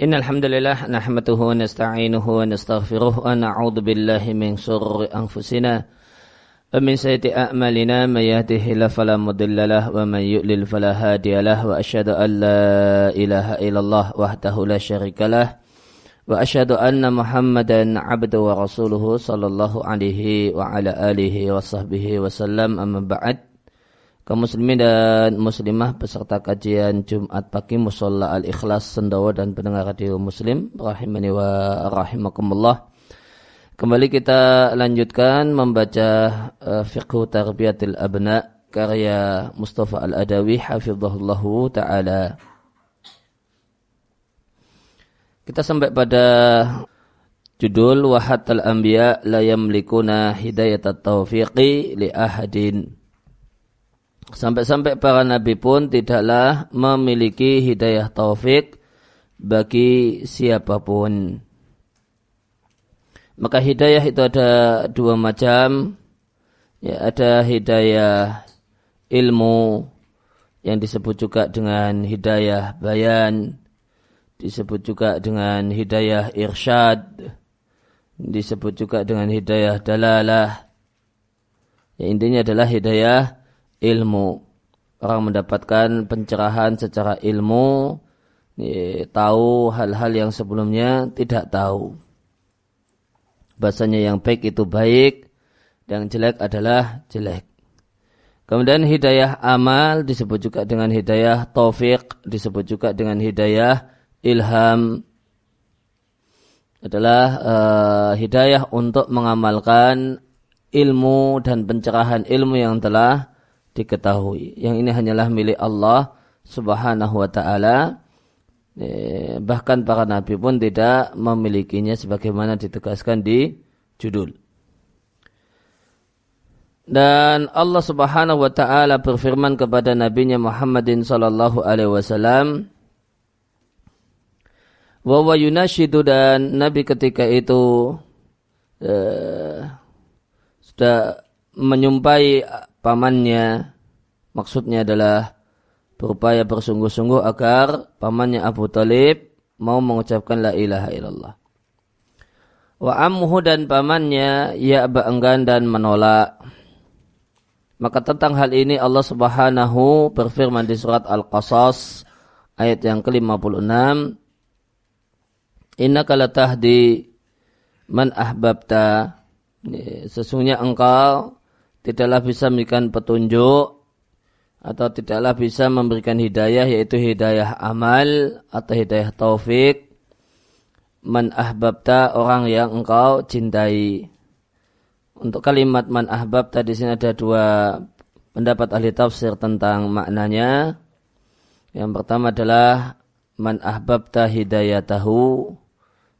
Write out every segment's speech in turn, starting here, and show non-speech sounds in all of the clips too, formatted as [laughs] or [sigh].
إن الحمد لله نحمده ونستعينه ونستغفره ونعوذ بالله من شرور أنفسنا ومن سيئة أعمالنا. من يهده الله فلا مضل له ومن يؤلل فلا هادي له. وأشهد أن لا إله إلا الله وحده لا شريك له. وأشهد أن محمدا عبده ورسوله صلى الله عليه وعلى آله وصحبه وسلم. أما بعد kaum muslimin dan muslimah peserta kajian Jumat pagi Musola Al-Ikhlas Sendawa dan pendengar radio Muslim rahimani wa rahimakumullah. Kembali kita lanjutkan membaca uh, Fiqh Tarbiyatil Abna karya Mustafa Al-Adawi hafizahullahu taala. Kita sampai pada judul Wahat al-Anbiya la yamlikuna hidayat at-taufiqi li ahadin. Sampai-sampai para nabi pun tidaklah memiliki hidayah taufik bagi siapa pun. Maka hidayah itu ada dua macam. Ya, ada hidayah ilmu yang disebut juga dengan hidayah bayan, disebut juga dengan hidayah irsyad, disebut juga dengan hidayah dalalah. Ya, intinya adalah hidayah ilmu. Orang mendapatkan pencerahan secara ilmu, tahu hal-hal yang sebelumnya tidak tahu. Bahasanya yang baik itu baik, yang jelek adalah jelek. Kemudian hidayah amal disebut juga dengan hidayah taufik, disebut juga dengan hidayah ilham. Adalah uh, hidayah untuk mengamalkan ilmu dan pencerahan ilmu yang telah diketahui. Yang ini hanyalah milik Allah Subhanahu wa taala. Eh, bahkan para nabi pun tidak memilikinya sebagaimana ditegaskan di judul. Dan Allah Subhanahu wa taala berfirman kepada nabinya Muhammadin sallallahu alaihi wasallam wa yunashidu dan nabi ketika itu uh, sudah menyumpai pamannya maksudnya adalah berupaya bersungguh-sungguh agar pamannya Abu Talib mau mengucapkan la ilaha illallah. Wa ammuhu dan pamannya ya enggan dan menolak. Maka tentang hal ini Allah Subhanahu berfirman di surat Al-Qasas ayat yang ke-56 Innaka latahdi man ahbabta sesungguhnya engkau tidaklah bisa memberikan petunjuk atau tidaklah bisa memberikan hidayah yaitu hidayah amal atau hidayah taufik man ahbabta orang yang engkau cintai. Untuk kalimat man ahbabta di sini ada dua pendapat ahli tafsir tentang maknanya. Yang pertama adalah man ahbabta hidayatahu.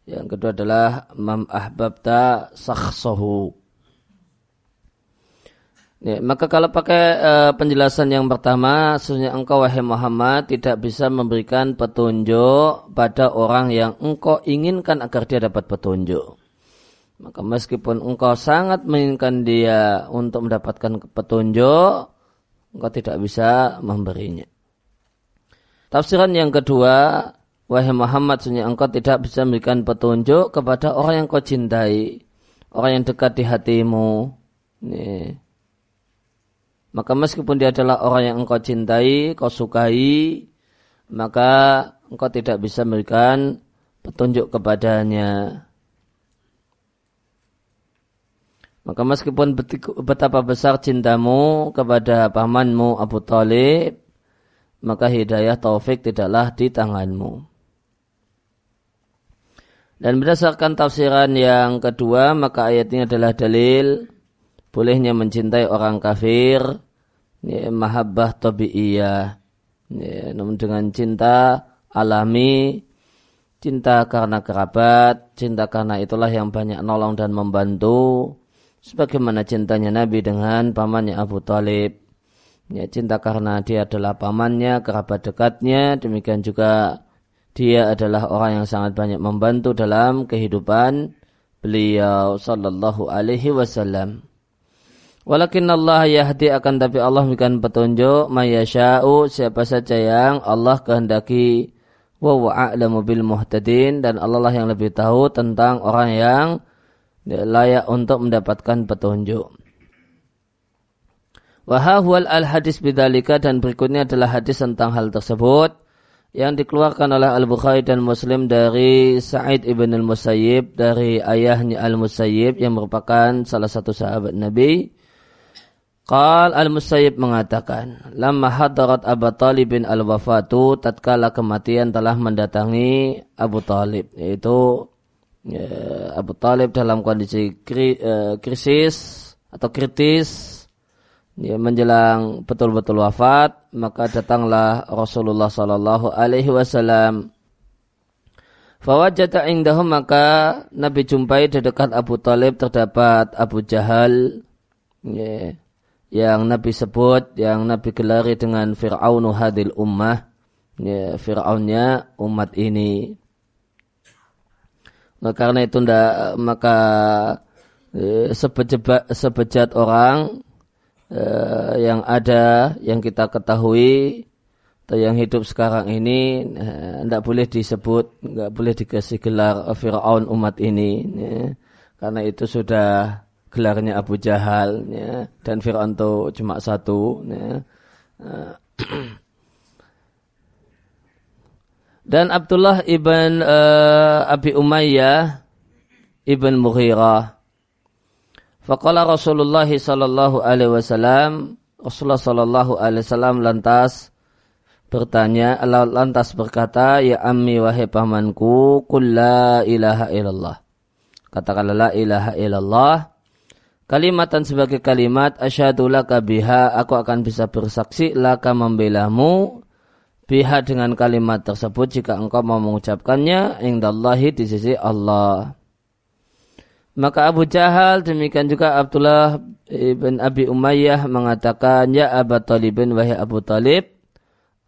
Yang kedua adalah man ahbabta sakhsahu. Ya, maka kalau pakai uh, penjelasan yang pertama, sesungguhnya engkau wahai Muhammad tidak bisa memberikan petunjuk pada orang yang engkau inginkan agar dia dapat petunjuk. Maka meskipun engkau sangat menginginkan dia untuk mendapatkan petunjuk, engkau tidak bisa memberinya. Tafsiran yang kedua, wahai Muhammad, sesungguhnya engkau tidak bisa memberikan petunjuk kepada orang yang kau cintai, orang yang dekat di hatimu. Nih maka meskipun dia adalah orang yang engkau cintai, kau sukai, maka engkau tidak bisa memberikan petunjuk kepadanya. Maka meskipun betapa besar cintamu kepada pamanmu Abu Talib, maka hidayah taufik tidaklah di tanganmu. Dan berdasarkan tafsiran yang kedua, maka ayat ini adalah dalil bolehnya mencintai orang kafir ya, mahabbah tabi'iyah ya, namun dengan cinta alami cinta karena kerabat cinta karena itulah yang banyak nolong dan membantu. Sebagaimana cintanya Nabi dengan pamannya Abu Talib. Ya, cinta karena dia adalah pamannya kerabat dekatnya demikian juga dia adalah orang yang sangat banyak membantu dalam kehidupan beliau sallallahu alaihi wasallam Walakin Allah yahdi akan tapi Allah memberikan petunjuk mayasya'u siapa saja yang Allah kehendaki wa a'lamu bil muhtadin dan Allah lah yang lebih tahu tentang orang yang layak untuk mendapatkan petunjuk. Wahahwal al hadis bidalika dan berikutnya adalah hadis tentang hal tersebut yang dikeluarkan oleh Al Bukhari dan Muslim dari Sa'id ibn al Musayyib dari ayahnya Al Musayyib yang merupakan salah satu sahabat Nabi Qal al-Musayyib mengatakan, Lama hadarat Abu Talib bin al-wafatu, tatkala kematian telah mendatangi Abu Talib. Yaitu ya, Abu Talib dalam kondisi kri, uh, krisis atau kritis, ya, menjelang betul-betul wafat, maka datanglah Rasulullah Sallallahu Alaihi Wasallam. Fawajata indahum maka Nabi jumpai di dekat Abu Talib terdapat Abu Jahal. Yeah yang Nabi sebut, yang Nabi gelari dengan Fir'aunu hadil ummah, ya, Fir'aunnya umat ini. Nah, karena itu ndak, maka eh, sebejat, sebejat orang eh, yang ada, yang kita ketahui, atau yang hidup sekarang ini, tidak eh, boleh disebut, nggak boleh dikasih gelar Fir'aun umat ini. Ya. Karena itu sudah gelarnya Abu Jahal ya, dan Fir'aun itu cuma satu ya. [clears throat] dan Abdullah ibn uh, Abi Umayyah ibn Mughirah. Faqala Rasulullah sallallahu alaihi wasallam Rasulullah sallallahu alaihi wasallam lantas bertanya lantas berkata ya ammi wahai pamanku qul la ilaha illallah. Katakanlah la ilaha illallah Kalimatan sebagai kalimat asyhadu laka biha aku akan bisa bersaksi laka membelamu biha dengan kalimat tersebut jika engkau mau mengucapkannya indallahi di sisi Allah. Maka Abu Jahal demikian juga Abdullah ibn Abi Umayyah mengatakan ya Abu Talibin wahai Abu Talib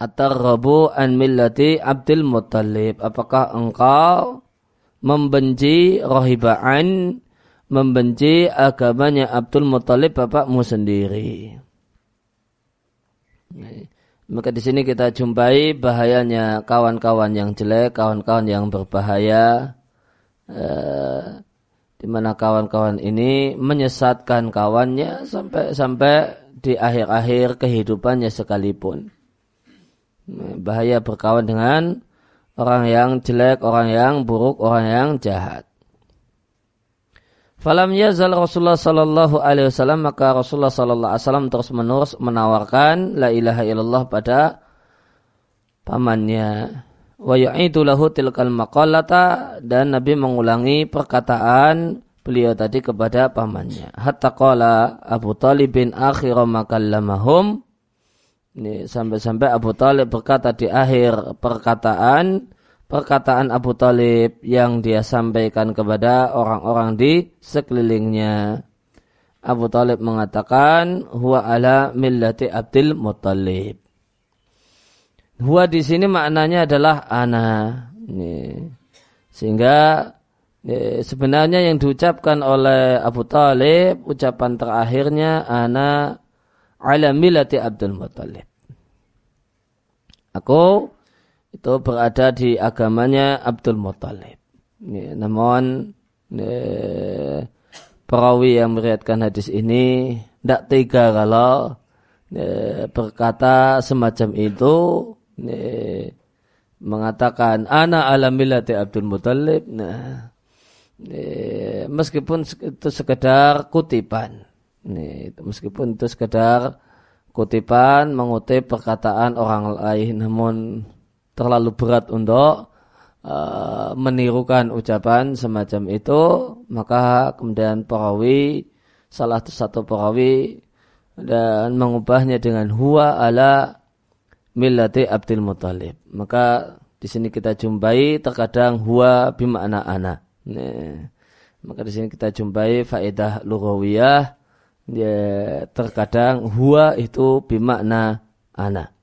atarrabu an millati Abdul Muttalib apakah engkau membenci rohibaan membenci agamanya Abdul Muthalib bapakmu sendiri. Maka di sini kita jumpai bahayanya kawan-kawan yang jelek, kawan-kawan yang berbahaya, eh, di mana kawan-kawan ini menyesatkan kawannya sampai sampai di akhir-akhir kehidupannya sekalipun. Bahaya berkawan dengan orang yang jelek, orang yang buruk, orang yang jahat. Falam yazal Rasulullah sallallahu alaihi wasallam maka Rasulullah sallallahu alaihi wasallam terus menerus menawarkan la ilaha illallah pada pamannya. Wa yu'idu lahu tilkal maqalata dan Nabi mengulangi perkataan beliau tadi kepada pamannya. Hatta qala Abu Talib bin akhir makallamahum ini sampai-sampai Abu Talib berkata di akhir perkataan perkataan Abu Talib yang dia sampaikan kepada orang-orang di sekelilingnya. Abu Talib mengatakan, Huwa ala millati Abdul Muttalib. Huwa di sini maknanya adalah ana. Sehingga sebenarnya yang diucapkan oleh Abu Talib, ucapan terakhirnya ana ala millati Abdul Muttalib. Aku itu berada di agamanya Abdul Muttalib. Ya, namun ya, perawi yang meriatkan hadis ini tidak tega kalau ya, berkata semacam itu ya, mengatakan ana alamilati Abdul Muttalib. Nah, ya, meskipun itu sekedar kutipan. Ya, meskipun itu sekedar kutipan mengutip perkataan orang lain namun terlalu berat untuk uh, menirukan ucapan semacam itu, maka kemudian perawi salah satu perawi dan mengubahnya dengan huwa ala millati Abdul Muthalib. Maka di sini kita jumpai terkadang huwa bimakna ana. Nah, maka di sini kita jumpai faedah lughawiyah ya, terkadang huwa itu bimakna ana.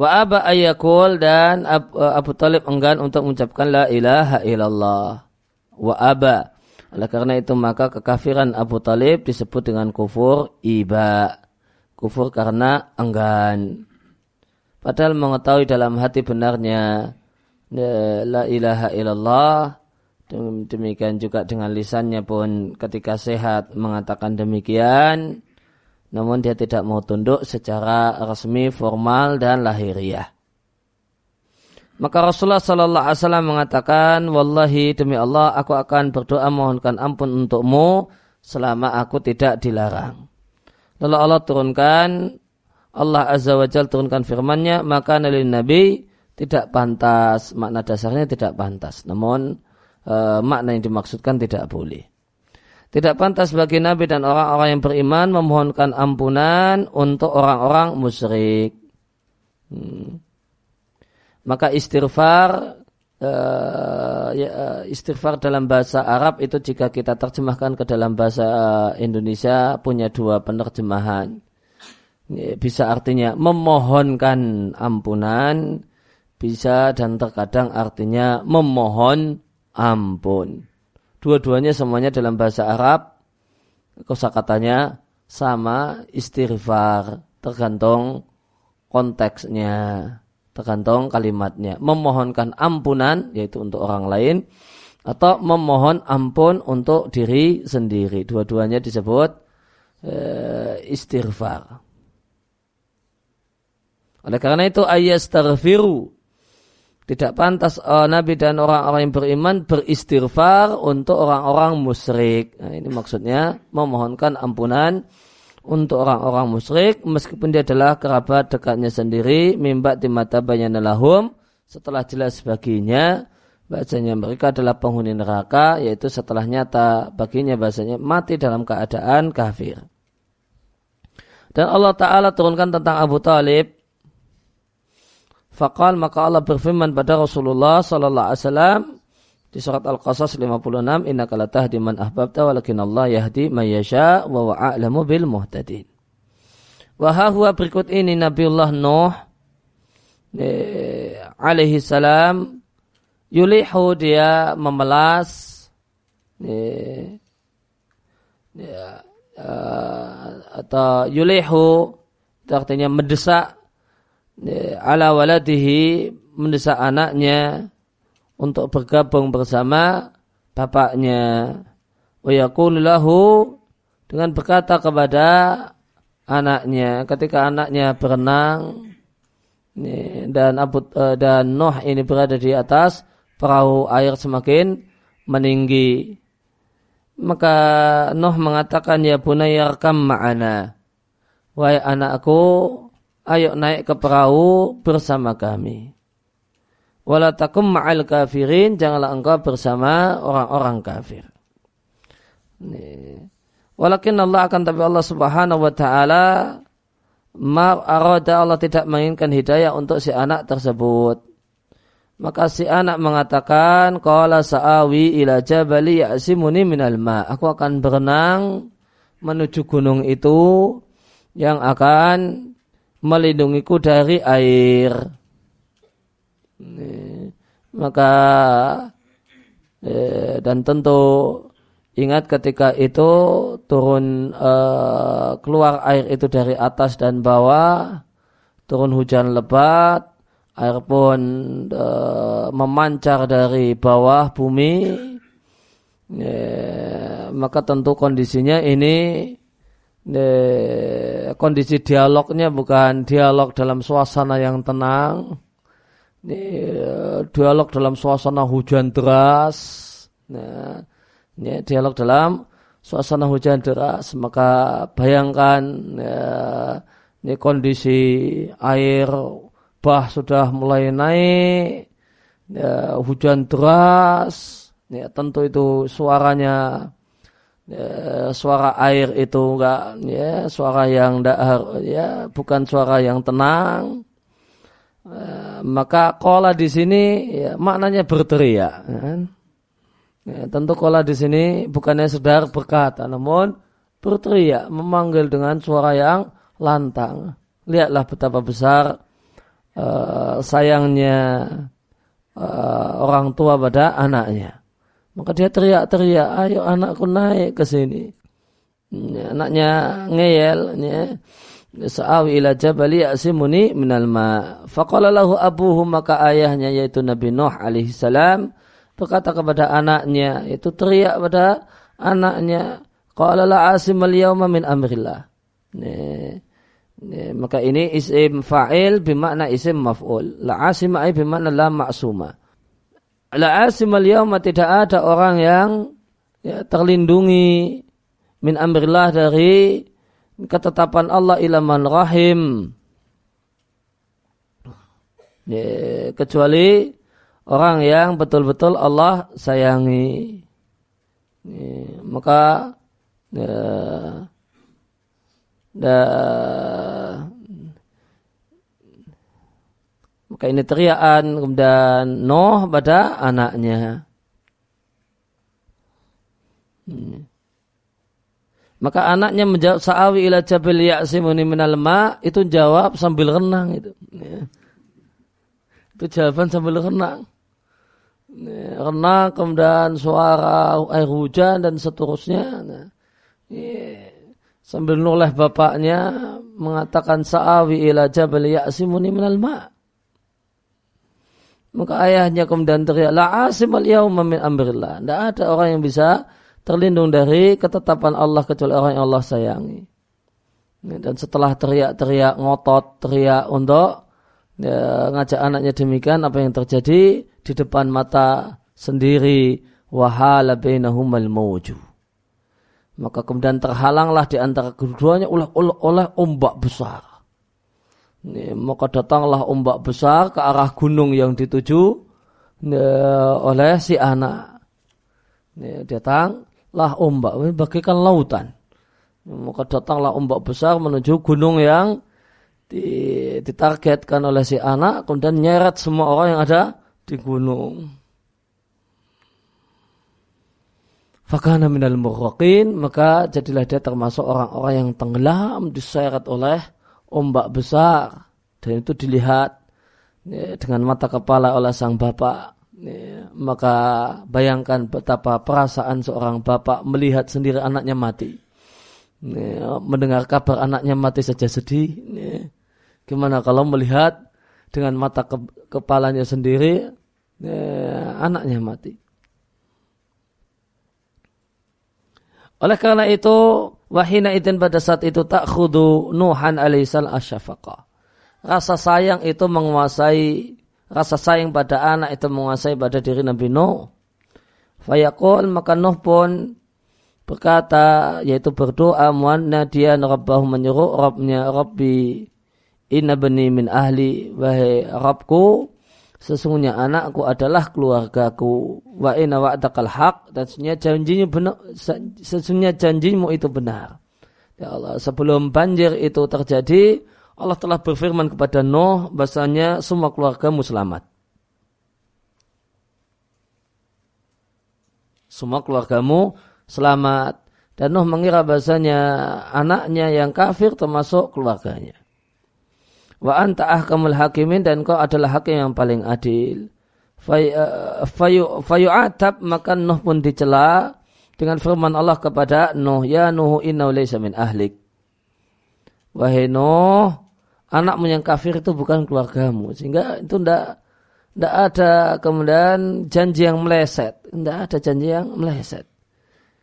Wa aba ayakul dan Abu, uh, Abu Talib enggan untuk mengucapkan la ilaha illallah. Wa aba. Oleh karena itu maka kekafiran Abu Talib disebut dengan kufur iba. kufur karena enggan. Padahal mengetahui dalam hati benarnya la ilaha illallah demikian juga dengan lisannya pun ketika sehat mengatakan demikian namun dia tidak mau tunduk secara resmi, formal dan lahiriah. Maka Rasulullah Sallallahu Alaihi Wasallam mengatakan, Wallahi demi Allah, aku akan berdoa mohonkan ampun untukmu selama aku tidak dilarang. Lalu Allah turunkan, Allah Azza wa Jal turunkan firmannya, maka nabi Nabi tidak pantas, makna dasarnya tidak pantas. Namun e, makna yang dimaksudkan tidak boleh. Tidak pantas bagi Nabi dan orang-orang yang beriman memohonkan ampunan untuk orang-orang musyrik. Hmm maka istighfar uh, ya, istighfar dalam bahasa Arab itu jika kita terjemahkan ke dalam bahasa Indonesia punya dua penerjemahan. Bisa artinya memohonkan ampunan, bisa dan terkadang artinya memohon ampun. Dua-duanya semuanya dalam bahasa Arab. Kosakatanya sama istighfar tergantung konteksnya tergantung kalimatnya. Memohonkan ampunan yaitu untuk orang lain atau memohon ampun untuk diri sendiri. Dua-duanya disebut e, istighfar. Oleh karena itu ayastaghfiru tidak pantas uh, Nabi dan orang-orang yang beriman beristighfar untuk orang-orang musyrik. Nah, ini maksudnya memohonkan ampunan untuk orang-orang musyrik meskipun dia adalah kerabat dekatnya sendiri mimbat di mata lahum setelah jelas baginya bahasanya mereka adalah penghuni neraka yaitu setelah nyata baginya bahasanya mati dalam keadaan kafir dan Allah Ta'ala turunkan tentang Abu Talib Fakal maka Allah berfirman pada Rasulullah Sallallahu Alaihi Wasallam di surat Al-Qasas 56, Inna la tahdi man ahbabta walakin Allah yahdi man yasha wa wa a'lamu bil muhtadin. Wahahua berikut ini Nabiullah Nuh eh, alaihi salam yulihu dia memelas eh, ya, uh, atau yulihu itu artinya mendesak eh, ala waladihi mendesak anaknya untuk bergabung bersama bapaknya. Wa lahu dengan berkata kepada anaknya ketika anaknya berenang dan Abu eh, dan Nuh ini berada di atas perahu air semakin meninggi maka Nuh mengatakan ya bunayyarkam ma'ana wahai anakku ayo naik ke perahu bersama kami Wala takum ma'al kafirin, janganlah engkau bersama orang-orang kafir. Walakin Allah akan tapi Allah subhanahu wa ta'ala ma arada Allah tidak menginginkan hidayah untuk si anak tersebut. Maka si anak mengatakan, Qala sa'awi ila jabali ya'simuni minal ma. Aku akan berenang menuju gunung itu yang akan melindungiku dari air. Maka eh, dan tentu ingat ketika itu turun eh, keluar air itu dari atas dan bawah, turun hujan lebat, air pun eh, memancar dari bawah bumi, maka tentu kondisinya ini kondisi dialognya bukan dialog dalam suasana yang tenang eh, dialog dalam suasana hujan deras. Nah, ini dialog dalam suasana hujan deras. Maka bayangkan ya, ini kondisi air bah sudah mulai naik, ya, hujan deras. Ya, tentu itu suaranya ya, suara air itu enggak ya suara yang enggak ya bukan suara yang tenang Eh, maka kola di sini ya, maknanya berteriak. Ya, kan? ya, tentu kola di sini bukannya sedar berkata, namun berteriak, memanggil dengan suara yang lantang. Lihatlah betapa besar uh, sayangnya uh, orang tua pada anaknya. Maka dia teriak-teriak, ayo anakku naik ke sini. Ya, anaknya ngeyel, ya. sa'awi ila jabali ya'simuni minal ma. Faqala lahu abuhu maka ayahnya yaitu Nabi Nuh alaihi salam berkata kepada anaknya itu teriak pada anaknya qala la asimal yawma min amrillah. Nih, nih, maka ini isim fa'il bermakna isim maf'ul. La asima ay bermakna la ma'suma. La asimal yawma tidak ada orang yang ya, terlindungi min amrillah dari ketetapan Allah ilaman rahim. Ya, kecuali orang yang betul-betul Allah sayangi. Ya, maka ya, da, maka ini teriakan kemudian Nuh pada anaknya Hmm. Maka anaknya menjawab sa'awi ila jabil ya'simuni minal ma itu jawab sambil renang itu. Ya. Itu jawaban sambil renang. Ya, renang kemudian suara air hujan dan seterusnya. Nah, ya. Sambil noleh bapaknya mengatakan sa'awi ila jabil ya'simuni minal ma. Maka ayahnya kemudian teriak la asimal yauma min amrillah. Tidak ada orang yang bisa terlindung dari ketetapan Allah kecuali orang yang Allah sayangi. Dan setelah teriak-teriak ngotot, teriak untuk ya, ngajak anaknya demikian, apa yang terjadi di depan mata sendiri wahala bainahumal mawju. Maka kemudian terhalanglah di antara keduanya oleh, oleh, oleh ombak besar. Ini, maka datanglah ombak besar ke arah gunung yang dituju oleh si anak. Ini, datang lah ombak, bagaikan lautan. Maka datanglah ombak besar menuju gunung yang ditargetkan oleh si anak, kemudian nyeret semua orang yang ada di gunung. Fakana minal murraqin, maka jadilah dia termasuk orang-orang yang tenggelam diseret oleh ombak besar. Dan itu dilihat ya, dengan mata kepala oleh sang bapak. Ya, maka bayangkan betapa perasaan seorang bapak melihat sendiri anaknya mati. Ya, mendengar kabar anaknya mati saja sedih. Ya. Gimana kalau melihat dengan mata ke kepalanya sendiri ya, anaknya mati. Oleh karena itu, wahina itin pada saat itu tak khudu Nuhan alaihissalam asyafaqah. Rasa sayang itu menguasai rasa sayang pada anak itu menguasai pada diri Nabi Nuh. Fayaqul maka Nuh pun berkata yaitu berdoa muanna dia rabbahu menyuruh Rabbnya Rabbi inna bani min ahli wahai Rabbku sesungguhnya anakku adalah keluargaku wa inna wa'dakal haq dan sesungguhnya janjinya benar sesungguhnya janjimu itu benar ya Allah sebelum banjir itu terjadi Allah telah berfirman kepada Nuh bahasanya semua keluargamu selamat. Semua keluargamu selamat. Dan Nuh mengira bahasanya anaknya yang kafir termasuk keluarganya. Wa anta ahkamul hakimin dan kau adalah hakim yang paling adil. Fayu'atab maka Nuh pun dicela dengan firman Allah kepada Nuh, Ya Nuh inna laysa min ahlik. Wahai Nuh, anakmu yang kafir itu bukan keluargamu. Sehingga itu ndak ndak ada kemudian janji yang meleset. Ndak ada janji yang meleset.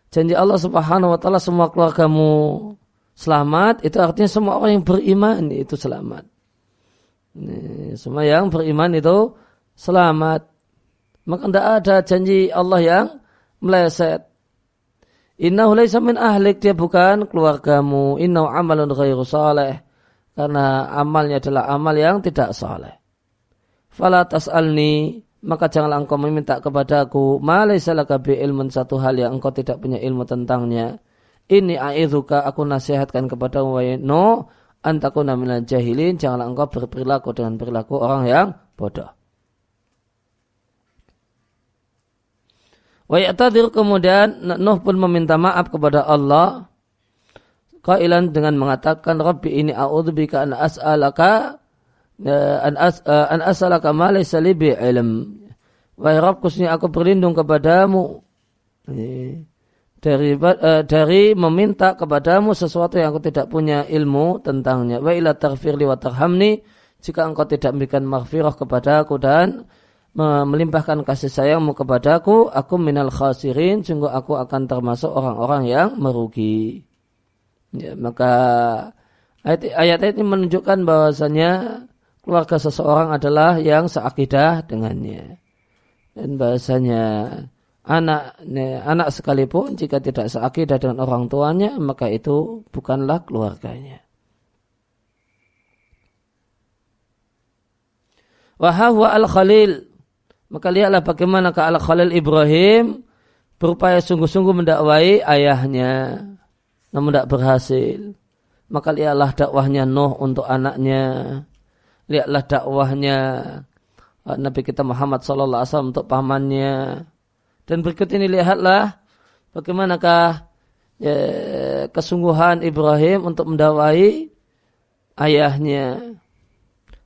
Janji Allah Subhanahu wa taala semua keluargamu selamat. Itu artinya semua orang yang beriman itu selamat ini, semua yang beriman itu selamat maka tidak ada janji Allah yang meleset Innahu laysa min ahlik dia bukan keluargamu. Innahu amalun ghairu saleh karena amalnya adalah amal yang tidak saleh. Fala tas'alni maka janganlah engkau meminta kepadaku malaysa laka bi ilmun satu hal yang engkau tidak punya ilmu tentangnya. Ini aidzuka aku nasihatkan kepada wa no antakuna minal jahilin janganlah engkau berperilaku dengan perilaku orang yang bodoh. Wa kemudian Nuh pun meminta maaf kepada Allah Kailan dengan mengatakan Rabbi ini a'udzubika an as'alaka ya, an, as, uh, an as'alaka ma laysa li ilm. Wahai Rabbku aku berlindung kepadamu dari uh, dari meminta kepadamu sesuatu yang aku tidak punya ilmu tentangnya. Wa ila taghfirli wa tarhamni jika engkau tidak memberikan maghfirah kepadaku dan melimpahkan kasih sayangmu kepadaku, aku minal khasirin, sungguh aku akan termasuk orang-orang yang merugi. Ya, maka ayat, ayat ini menunjukkan bahwasanya keluarga seseorang adalah yang seakidah dengannya. Dan bahasanya anak anak sekalipun jika tidak seakidah dengan orang tuanya maka itu bukanlah keluarganya. Wahwa al-Khalil maka lihatlah bagaimana ke Al-Khalil Ibrahim berupaya sungguh-sungguh mendakwai ayahnya namun tidak berhasil. Maka lihatlah dakwahnya Nuh untuk anaknya. Lihatlah dakwahnya uh, Nabi kita Muhammad wasallam untuk pamannya. Dan berikut ini lihatlah bagaimanakah ya, kesungguhan Ibrahim untuk mendakwai ayahnya.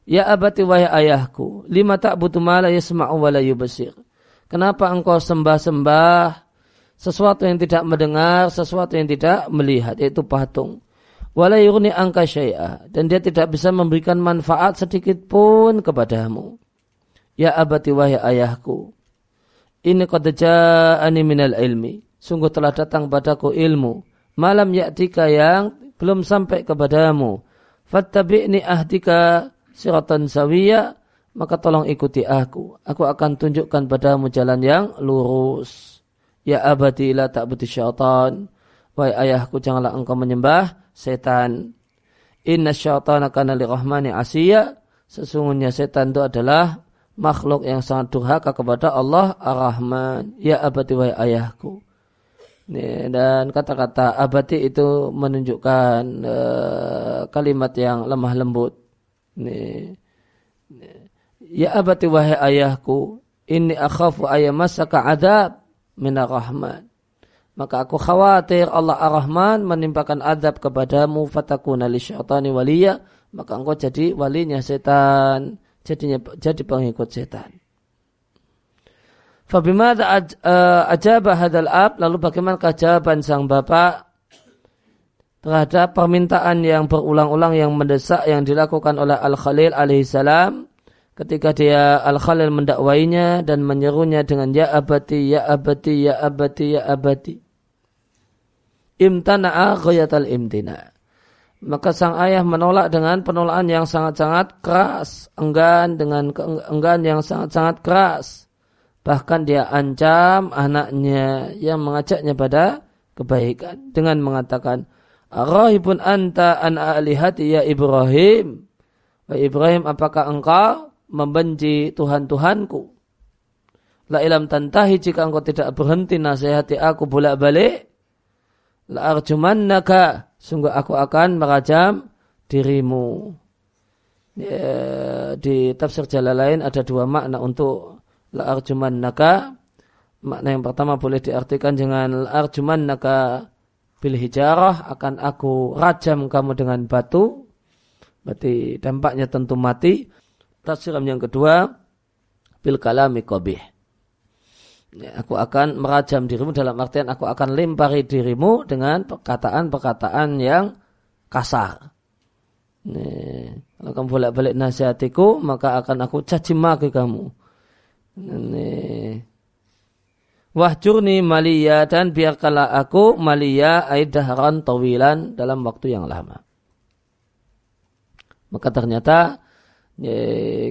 Ya abati wahai ayahku, lima tak butuh mala yasma'u wa yubasir. Kenapa engkau sembah-sembah sesuatu yang tidak mendengar, sesuatu yang tidak melihat, yaitu patung. Wala yurni angka syai'ah. Dan dia tidak bisa memberikan manfaat sedikit pun kepadamu. Ya abati wahai ayahku. Ini qad ja'ani ilmi. Sungguh telah datang padaku ilmu. Malam ya'tika yang belum sampai kepadamu. Fattabi'ni ahdika siratan sawiya, maka tolong ikuti aku. Aku akan tunjukkan padamu jalan yang lurus. Ya abadi la ta'budu syaitan. Wahai ayahku janganlah engkau menyembah setan. Inna syaitana kana lirahmani asiyya. Sesungguhnya setan itu adalah makhluk yang sangat durhaka kepada Allah Ar-Rahman. Ya abadi wahai ayahku. Dan kata-kata abadi itu menunjukkan uh, kalimat yang lemah lembut. Ya abati wahai ayahku, ini akhafu ayamasaka adab minar rahman. Maka aku khawatir Allah ar-Rahman menimpakan adab kepadamu fatakuna li syaitani waliya. Maka engkau jadi walinya setan. Jadinya jadi pengikut setan. Fabimada aj, uh, ajabah hadal ab. Lalu bagaimana jawaban sang bapak terhadap permintaan yang berulang-ulang yang mendesak yang dilakukan oleh Al-Khalil alaihissalam ketika dia Al-Khalil mendakwainya dan menyerunya dengan ya abati ya abati ya abati ya abati imtana'a ghayatal imtina maka sang ayah menolak dengan penolakan yang sangat-sangat keras enggan dengan enggan yang sangat-sangat keras bahkan dia ancam anaknya yang mengajaknya pada kebaikan dengan mengatakan Rahibun anta an alihati ya Ibrahim. Wa Ibrahim apakah engkau membenci Tuhan-Tuhanku? La ilam tantahi jika engkau tidak berhenti nasihati aku bolak-balik. La arjumannaka. Sungguh aku akan merajam dirimu. Ya, di tafsir jalan lain ada dua makna untuk la arjumannaka. Makna yang pertama boleh diartikan dengan la arjumannaka bil hijarah akan aku rajam kamu dengan batu. Berarti dampaknya tentu mati. Tafsiran yang kedua bil kalami qabih. Ya, aku akan merajam dirimu dalam artian aku akan lempari dirimu dengan perkataan-perkataan yang kasar. Nih, kalau kamu bolak-balik nasihatiku, maka akan aku caci maki kamu. Nih, Wahjurni malia dan biarkanlah aku malia aidahran tawilan dalam waktu yang lama. Maka ternyata ya,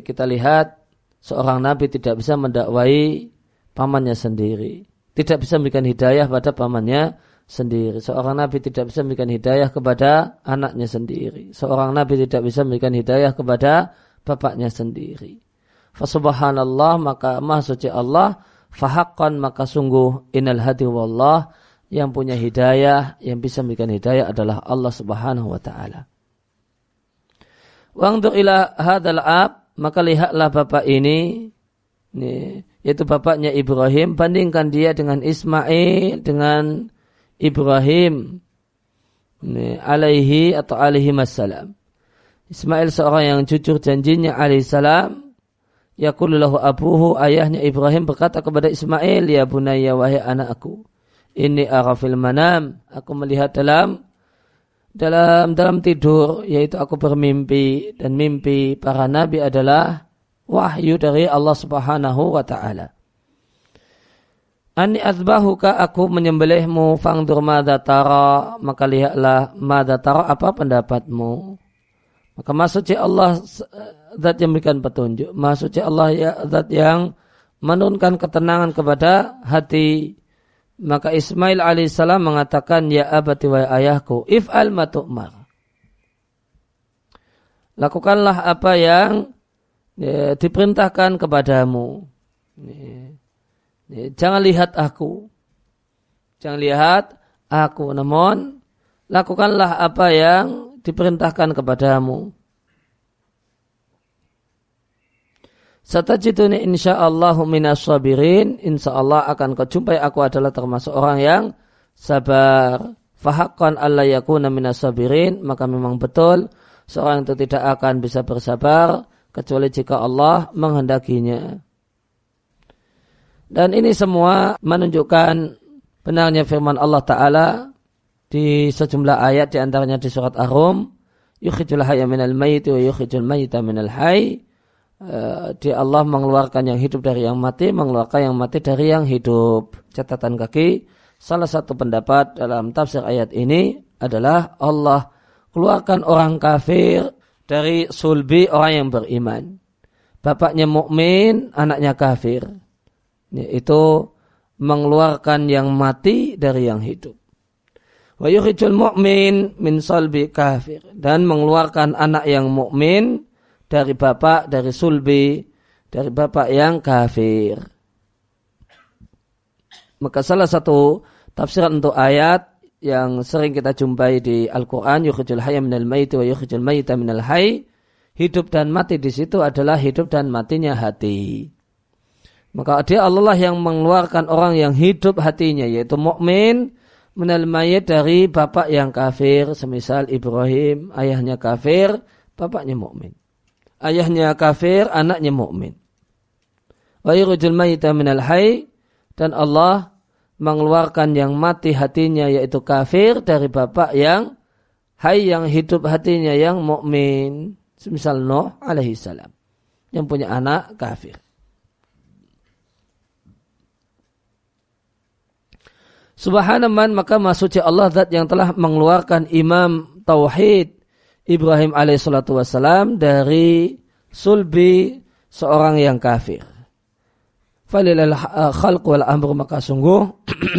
kita lihat seorang nabi tidak bisa mendakwai pamannya sendiri. Tidak bisa memberikan hidayah pada pamannya sendiri. Seorang nabi tidak bisa memberikan hidayah kepada anaknya sendiri. Seorang nabi tidak bisa memberikan hidayah kepada bapaknya sendiri. Fasubhanallah maka maha suci Allah fahakkan maka sungguh inal hadi wallah yang punya hidayah, yang bisa memberikan hidayah adalah Allah Subhanahu wa taala. Wangdur ila ab, maka lihatlah bapak ini, ini yaitu bapaknya Ibrahim, bandingkan dia dengan Ismail, dengan Ibrahim, ini, alaihi atau alaihi masalam. Ismail seorang yang jujur janjinya alaihi salam, Yaqulu lahu abuhu ayahnya Ibrahim berkata kepada Ismail ya bunayya wahai anakku ini arafil manam aku melihat dalam dalam dalam tidur yaitu aku bermimpi dan mimpi para nabi adalah wahyu dari Allah Subhanahu wa taala. Ani azbahuka aku menyembelihmu fangdur madza tara maka lihatlah madza tara apa pendapatmu. Maka maksudnya Allah zat yang memberikan petunjuk. Maksudnya Allah ya zat yang menurunkan ketenangan kepada hati. Maka Ismail alaihissalam mengatakan, Ya abati wa ayahku, if'al ma tu'mar. Lakukanlah apa yang ya, diperintahkan kepadamu. Ya, ya, jangan lihat aku. Jangan lihat aku. Namun, lakukanlah apa yang diperintahkan kepadamu. Satajiduni insyaallahu minas sabirin. Insyaallah akan kau jumpai aku adalah termasuk orang yang sabar. Fahakkan Allah yakuna minas sabirin. Maka memang betul seorang itu tidak akan bisa bersabar kecuali jika Allah menghendakinya. Dan ini semua menunjukkan benarnya firman Allah Ta'ala di sejumlah ayat di antaranya di surat Ar-Rum yukhrijul hayya minal mayyit wa yukhrijul mayyita minal hayy Eh, di Allah mengeluarkan yang hidup dari yang mati, mengeluarkan yang mati dari yang hidup. Catatan kaki, salah satu pendapat dalam tafsir ayat ini adalah Allah keluarkan orang kafir dari sulbi orang yang beriman. Bapaknya mukmin, anaknya kafir. Itu mengeluarkan yang mati dari yang hidup. Wa yukhrijul mu'min min sulbi kafir dan mengeluarkan anak yang mukmin dari bapak, dari sulbi, dari bapak yang kafir. Maka salah satu tafsiran untuk ayat yang sering kita jumpai di Al-Quran, yukhrijul hayya minal maiti wa yukhrijul mayyita minal hayy, hidup dan mati di situ adalah hidup dan matinya hati. Maka dia Allah yang mengeluarkan orang yang hidup hatinya, yaitu mukmin minal mayyit dari bapak yang kafir, semisal Ibrahim, ayahnya kafir, bapaknya mukmin ayahnya kafir, anaknya mukmin. Wa yurujul mayyita minal hayy dan Allah mengeluarkan yang mati hatinya yaitu kafir dari bapak yang hay yang hidup hatinya yang mukmin. Semisal Nuh alaihi salam yang punya anak kafir. Subhanaman maka maksudnya Allah zat yang telah mengeluarkan imam tauhid Ibrahim alaihissalatu wassalam dari sulbi seorang yang kafir. Falilal khalq wal amru maka sungguh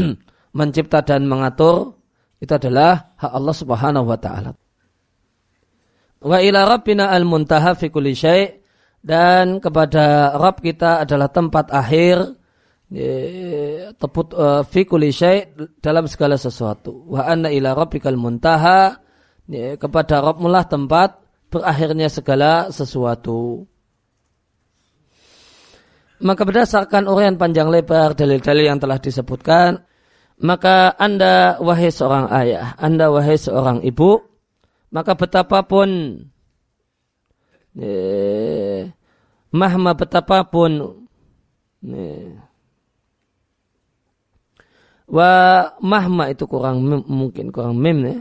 [clears throat] mencipta dan mengatur itu adalah hak Allah Subhanahu wa taala. Wa ila rabbina al muntaha fi kulli syai' dan kepada Rabb kita adalah tempat akhir teput uh, fi kulli syai' dalam segala sesuatu. Wa anna ila rabbikal muntaha kepada Rabbmulah tempat berakhirnya segala sesuatu. Maka berdasarkan urian panjang lebar dalil-dalil yang telah disebutkan, maka Anda wahai seorang ayah, Anda wahai seorang ibu, maka betapapun eh, mahma betapapun eh, wa mahma itu kurang mungkin kurang mem ya.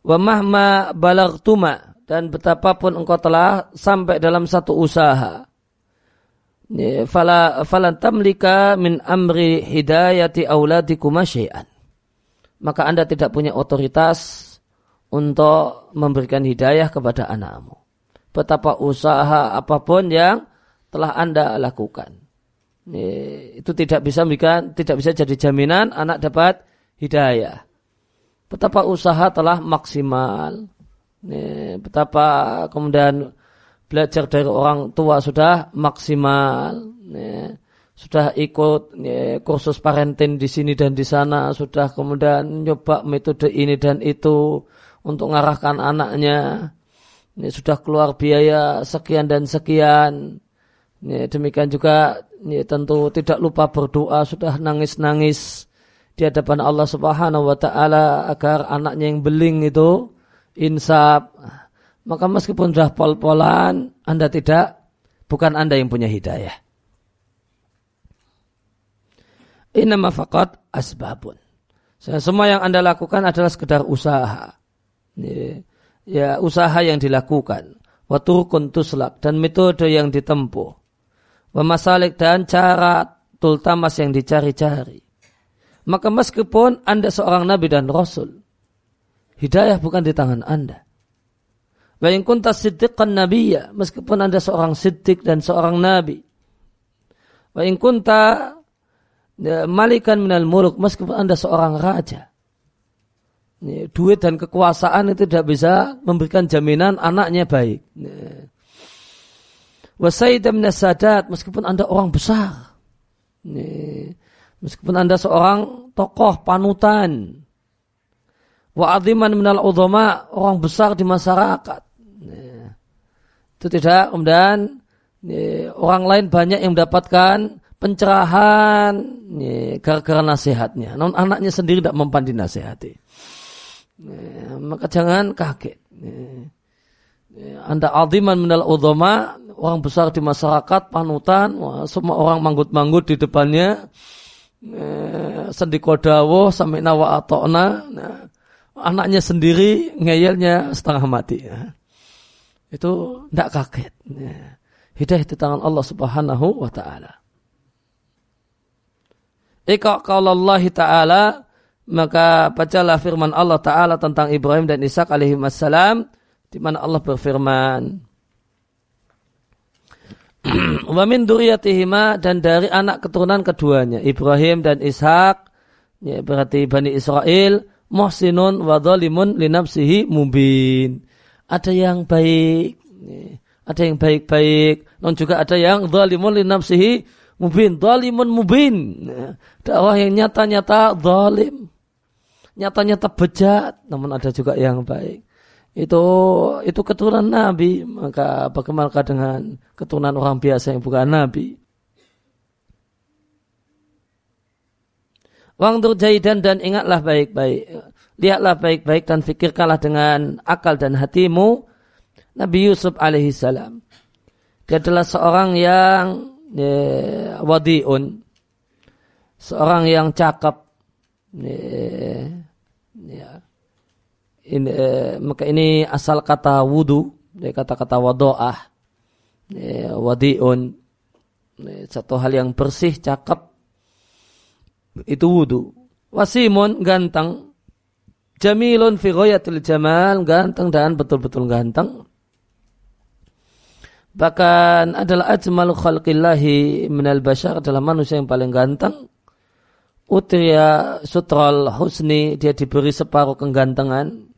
Wa mahma balagtuma dan betapapun engkau telah sampai dalam satu usaha fala falan tamlika min amri hidayati auladikum syai'an. Maka Anda tidak punya otoritas untuk memberikan hidayah kepada anakmu. Betapa usaha apa pun yang telah Anda lakukan. Itu tidak bisa memberikan tidak bisa jadi jaminan anak dapat hidayah. Betapa usaha telah maksimal. Nih, betapa kemudian belajar dari orang tua sudah maksimal. Nih, sudah ikut nih, kursus parenting di sini dan di sana, sudah kemudian nyoba metode ini dan itu untuk mengarahkan anaknya. Ini sudah keluar biaya sekian dan sekian. Ini, demikian juga ini tentu tidak lupa berdoa, sudah nangis-nangis di hadapan Allah Subhanahu wa taala agar anaknya yang beling itu insaf. Maka meskipun sudah pol-polan, Anda tidak bukan Anda yang punya hidayah. Inama faqat asbabun. Semua yang Anda lakukan adalah sekedar usaha. Ya, usaha yang dilakukan. Waturkun tuslak dan metode yang ditempuh. Wamasalik dan cara tultamas yang dicari-cari. Maka meskipun Anda seorang Nabi dan Rasul, hidayah bukan di tangan Anda. Wa in kunta siddiqan nabiyya, meskipun Anda seorang siddiq dan seorang nabi. Wa in kunta ya, malikan minal muluk, meskipun Anda seorang raja. Duit dan kekuasaan itu tidak bisa memberikan jaminan anaknya baik. Ya. Wasaidah sadat, meskipun Anda orang besar. Meskipun Anda seorang tokoh panutan. Wa aziman minal udhama, orang besar di masyarakat. Itu tidak kemudian orang lain banyak yang mendapatkan pencerahan gara-gara nasihatnya. Namun anaknya sendiri tidak mempan dinasihati. Maka jangan kaget. Anda aziman minal udhama, orang besar di masyarakat, panutan, semua orang manggut-manggut di depannya, sendi kodawo sampai nawa atokna, anaknya sendiri ngeyelnya setengah mati. Ya itu tidak kaget. Ya. Hidayah di tangan Allah Subhanahu wa taala. Ika Allah taala maka bacalah firman Allah taala tentang Ibrahim dan Ishak alaihi wassalam di mana Allah berfirman [clears throat] Wa min duriyatihima dan dari anak keturunan keduanya Ibrahim dan Ishak ya berarti Bani Israel muhsinun wa nafsihi mubin ada yang baik, ada yang baik-baik, non juga ada yang zalimun li nafsihi mubin, zalimun mubin. Orang yang nyata-nyata zalim, nyata-nyata bejat, namun ada juga yang baik. Itu itu keturunan Nabi, maka bagaimana dengan keturunan orang biasa yang bukan Nabi? Wang jaidan dan ingatlah baik-baik lihatlah baik-baik dan fikirkanlah dengan akal dan hatimu Nabi Yusuf alaihi salam. Dia adalah seorang yang ya, wadiun, seorang yang cakap. Ya, ya. Ini, eh, maka ini asal kata wudu, ya, kata-kata wadoah, ya, wadiun, ya, satu hal yang bersih, cakap, itu wudu. Wasimun ganteng, Jamilun fi ghayatil jamal, ganteng dan betul-betul ganteng. Bahkan adalah ajmalu khalqillahi minal bashar adalah manusia yang paling ganteng. Utriya sutral husni, dia diberi separuh kegantengan.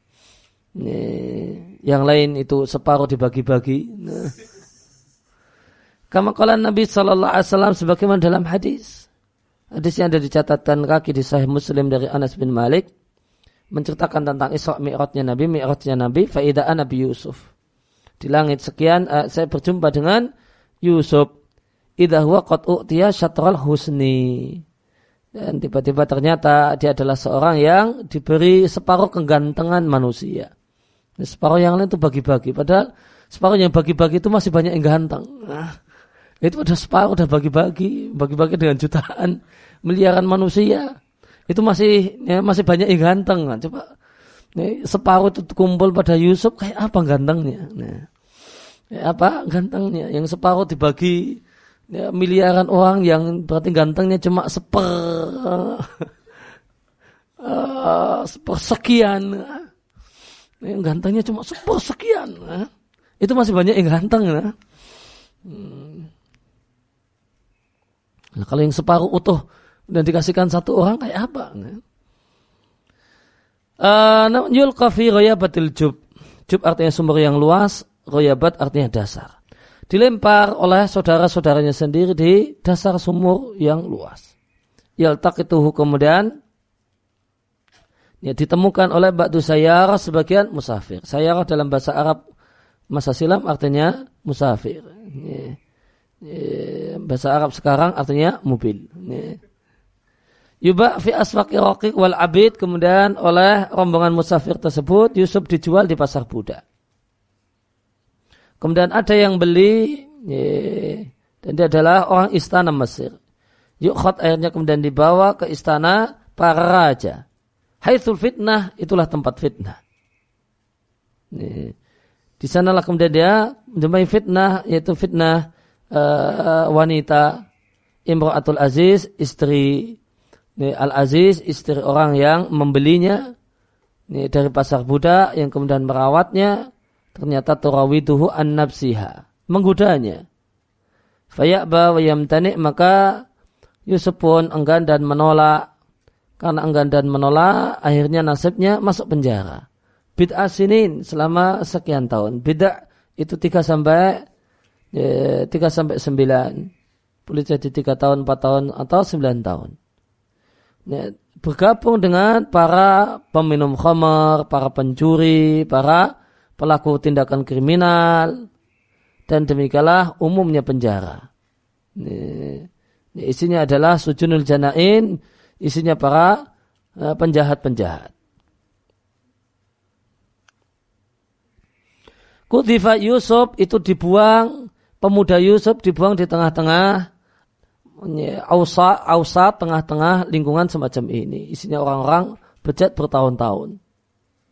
Yang lain itu separuh dibagi-bagi. Nah. Kama kala Nabi Sallallahu Alaihi Wasallam sebagaimana dalam hadis. Hadis yang ada di catatan kaki di Sahih Muslim dari Anas bin Malik menceritakan tentang Isra Mi'rajnya Nabi, Mi'rajnya Nabi, faidaan Nabi Yusuf. Di langit sekian uh, saya berjumpa dengan Yusuf. Idza huwa qad u'tiya husni. Dan tiba-tiba ternyata dia adalah seorang yang diberi separuh kegantengan manusia. Nah, separuh yang lain itu bagi-bagi. Padahal separuh yang bagi-bagi itu masih banyak yang ganteng. Nah, itu ada separuh udah bagi-bagi, bagi-bagi dengan jutaan miliaran manusia itu masih ya, masih banyak yang ganteng. Nah, coba ini separuh itu kumpul pada Yusuf kayak apa gantengnya? Nah, ya, apa gantengnya? Yang separuh dibagi ya, miliaran orang yang berarti gantengnya cuma seper [laughs] uh, sepersekian. Yang gantengnya cuma sepersekian. Nah, itu masih banyak yang ganteng. Nah. Hmm. Nah, kalau yang separuh utuh dan dikasihkan satu orang kayak apa? Uh, yulqa fi ghayabatil jub. Jub artinya sumber yang luas, ghayabat artinya dasar. Dilempar oleh saudara-saudaranya sendiri di dasar sumur yang luas. Yaltaqituhu kemudian ya, ditemukan oleh ba'du sayarah sebagian musafir. Sayarah dalam bahasa Arab masa silam artinya musafir. Ya, ya, bahasa Arab sekarang artinya mobil. Ya Yuba fi aswaqi raqiq wal abid kemudian oleh rombongan musafir tersebut Yusuf dijual di pasar budak. Kemudian ada yang beli dan dia adalah orang istana Mesir Yukhot akhirnya kemudian dibawa ke istana para raja. Haithul fitnah itulah tempat fitnah. Di sanalah kemudian dia menjumpai fitnah yaitu fitnah uh, wanita Imro'atul Aziz istri Al Aziz istri orang yang membelinya ini dari pasar budak yang kemudian merawatnya ternyata turawituhu an nafsiha menggodanya. Fayakba wa yamtani maka Yusuf pun enggan dan menolak. Karena enggan dan menolak akhirnya nasibnya masuk penjara. Bid'ah sinin selama sekian tahun. Bid'ah itu tiga sampai ya, tiga sampai sembilan. Boleh jadi tiga tahun empat tahun atau sembilan tahun bergabung dengan para peminum khamar para pencuri para pelaku tindakan kriminal dan demikianlah umumnya penjara. Ini, isinya adalah sujunul janain isinya para uh, penjahat-penjahat. Kutifa Yusuf itu dibuang, pemuda Yusuf dibuang di tengah-tengah ausa, ausa tengah-tengah lingkungan semacam ini. Isinya orang-orang bejat bertahun-tahun.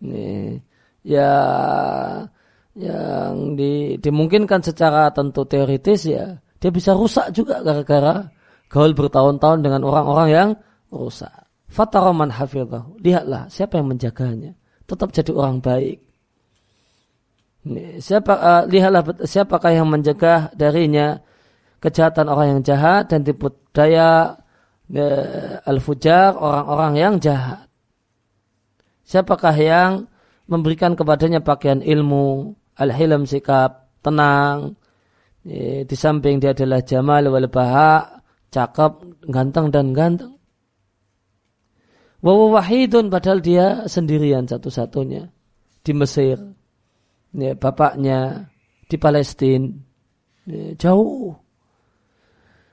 Ini ya yang di, dimungkinkan secara tentu teoritis ya dia bisa rusak juga gara-gara gaul bertahun-tahun dengan orang-orang yang rusak. Fataroman hafidhahu. Lihatlah siapa yang menjaganya. Tetap jadi orang baik. Siapa uh, lihatlah siapakah yang menjaga darinya kejahatan orang yang jahat dan tipu daya uh, al-fujar orang-orang yang jahat. Siapakah yang memberikan kepadanya pakaian ilmu, al-hilm sikap tenang, e, di samping dia adalah jamal wal baha, cakep, ganteng dan ganteng. Wa wahidun padahal dia sendirian satu-satunya di Mesir ya, bapaknya di Palestina ya, jauh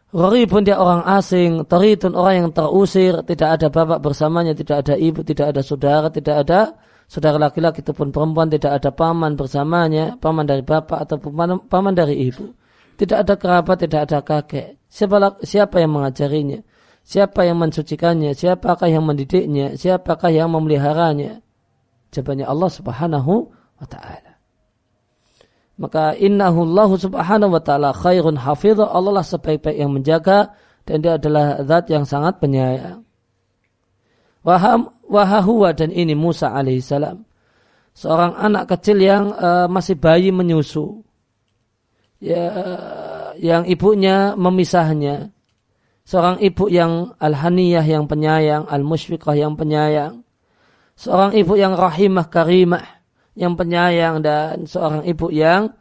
Rori pun dia orang asing, Toritun orang yang terusir, tidak ada bapak bersamanya, tidak ada ibu, tidak ada saudara, tidak ada saudara laki-laki ataupun perempuan, tidak ada paman bersamanya, paman dari bapak ataupun paman, paman dari ibu. Tidak ada kerabat, tidak ada kakek. Siapa, siapa yang mengajarinya? Siapa yang mensucikannya? Siapakah yang mendidiknya? Siapakah yang memeliharanya? Jawabannya Allah subhanahu wa ta'ala. Maka innahu Allah subhanahu wa ta'ala khairun hafidha. Allah lah sebaik-baik yang menjaga. Dan dia adalah zat yang sangat penyayang. Wahahuwa dan ini Musa alaihissalam. Seorang anak kecil yang uh, masih bayi menyusu. Ya, yang ibunya memisahnya. Seorang ibu yang al-haniyah yang penyayang, al-musyfiqah yang penyayang. Seorang ibu yang rahimah karimah yang penyayang dan seorang ibu yang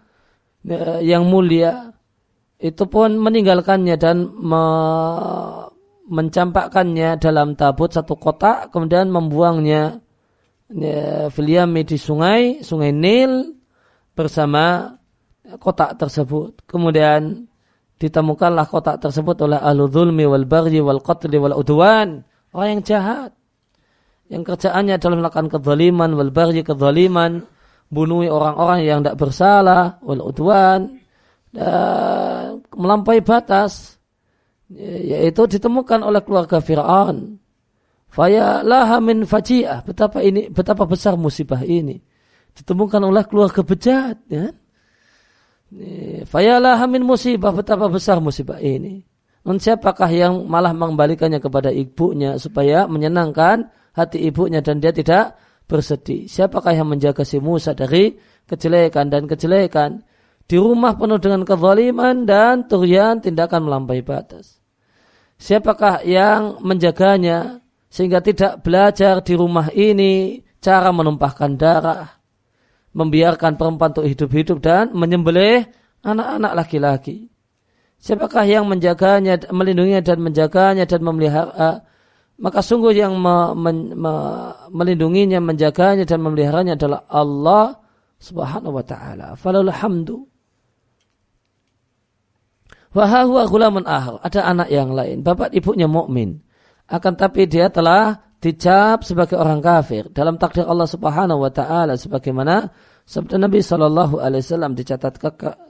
eh, yang mulia itu pun meninggalkannya dan me, mencampakkannya dalam tabut satu kotak kemudian membuangnya ya, filiami di sungai sungai Nil bersama kotak tersebut. Kemudian ditemukanlah kotak tersebut oleh ahlu zulmi wal wal qatli wal udwan orang yang jahat yang kerjaannya adalah melakukan kezaliman wal baghi kezaliman bunuh orang-orang yang tidak bersalah wal udwan dan melampaui batas yaitu ditemukan oleh keluarga Firaun. Faya laha min faji'ah. Betapa ini betapa besar musibah ini. Ditemukan oleh keluarga bejat ya. Faya laha musibah betapa besar musibah ini. Non siapakah yang malah mengembalikannya kepada ibunya supaya menyenangkan hati ibunya dan dia tidak bersedih. Siapakah yang menjaga si Musa dari kejelekan dan kejelekan? Di rumah penuh dengan kezaliman dan turian tindakan melampaui batas. Siapakah yang menjaganya sehingga tidak belajar di rumah ini cara menumpahkan darah, membiarkan perempuan untuk hidup-hidup dan menyembelih anak-anak laki-laki. Siapakah yang menjaganya, melindunginya dan menjaganya dan memelihara maka sungguh yang me, me, me, melindunginya, menjaganya dan memeliharanya adalah Allah Subhanahu wa taala. Falul hamdu. Wa huwa ghulamun ahar. Ada anak yang lain, bapak ibunya mukmin. Akan tapi dia telah dicap sebagai orang kafir dalam takdir Allah Subhanahu wa taala sebagaimana sabda Nabi sallallahu alaihi wasallam dicatat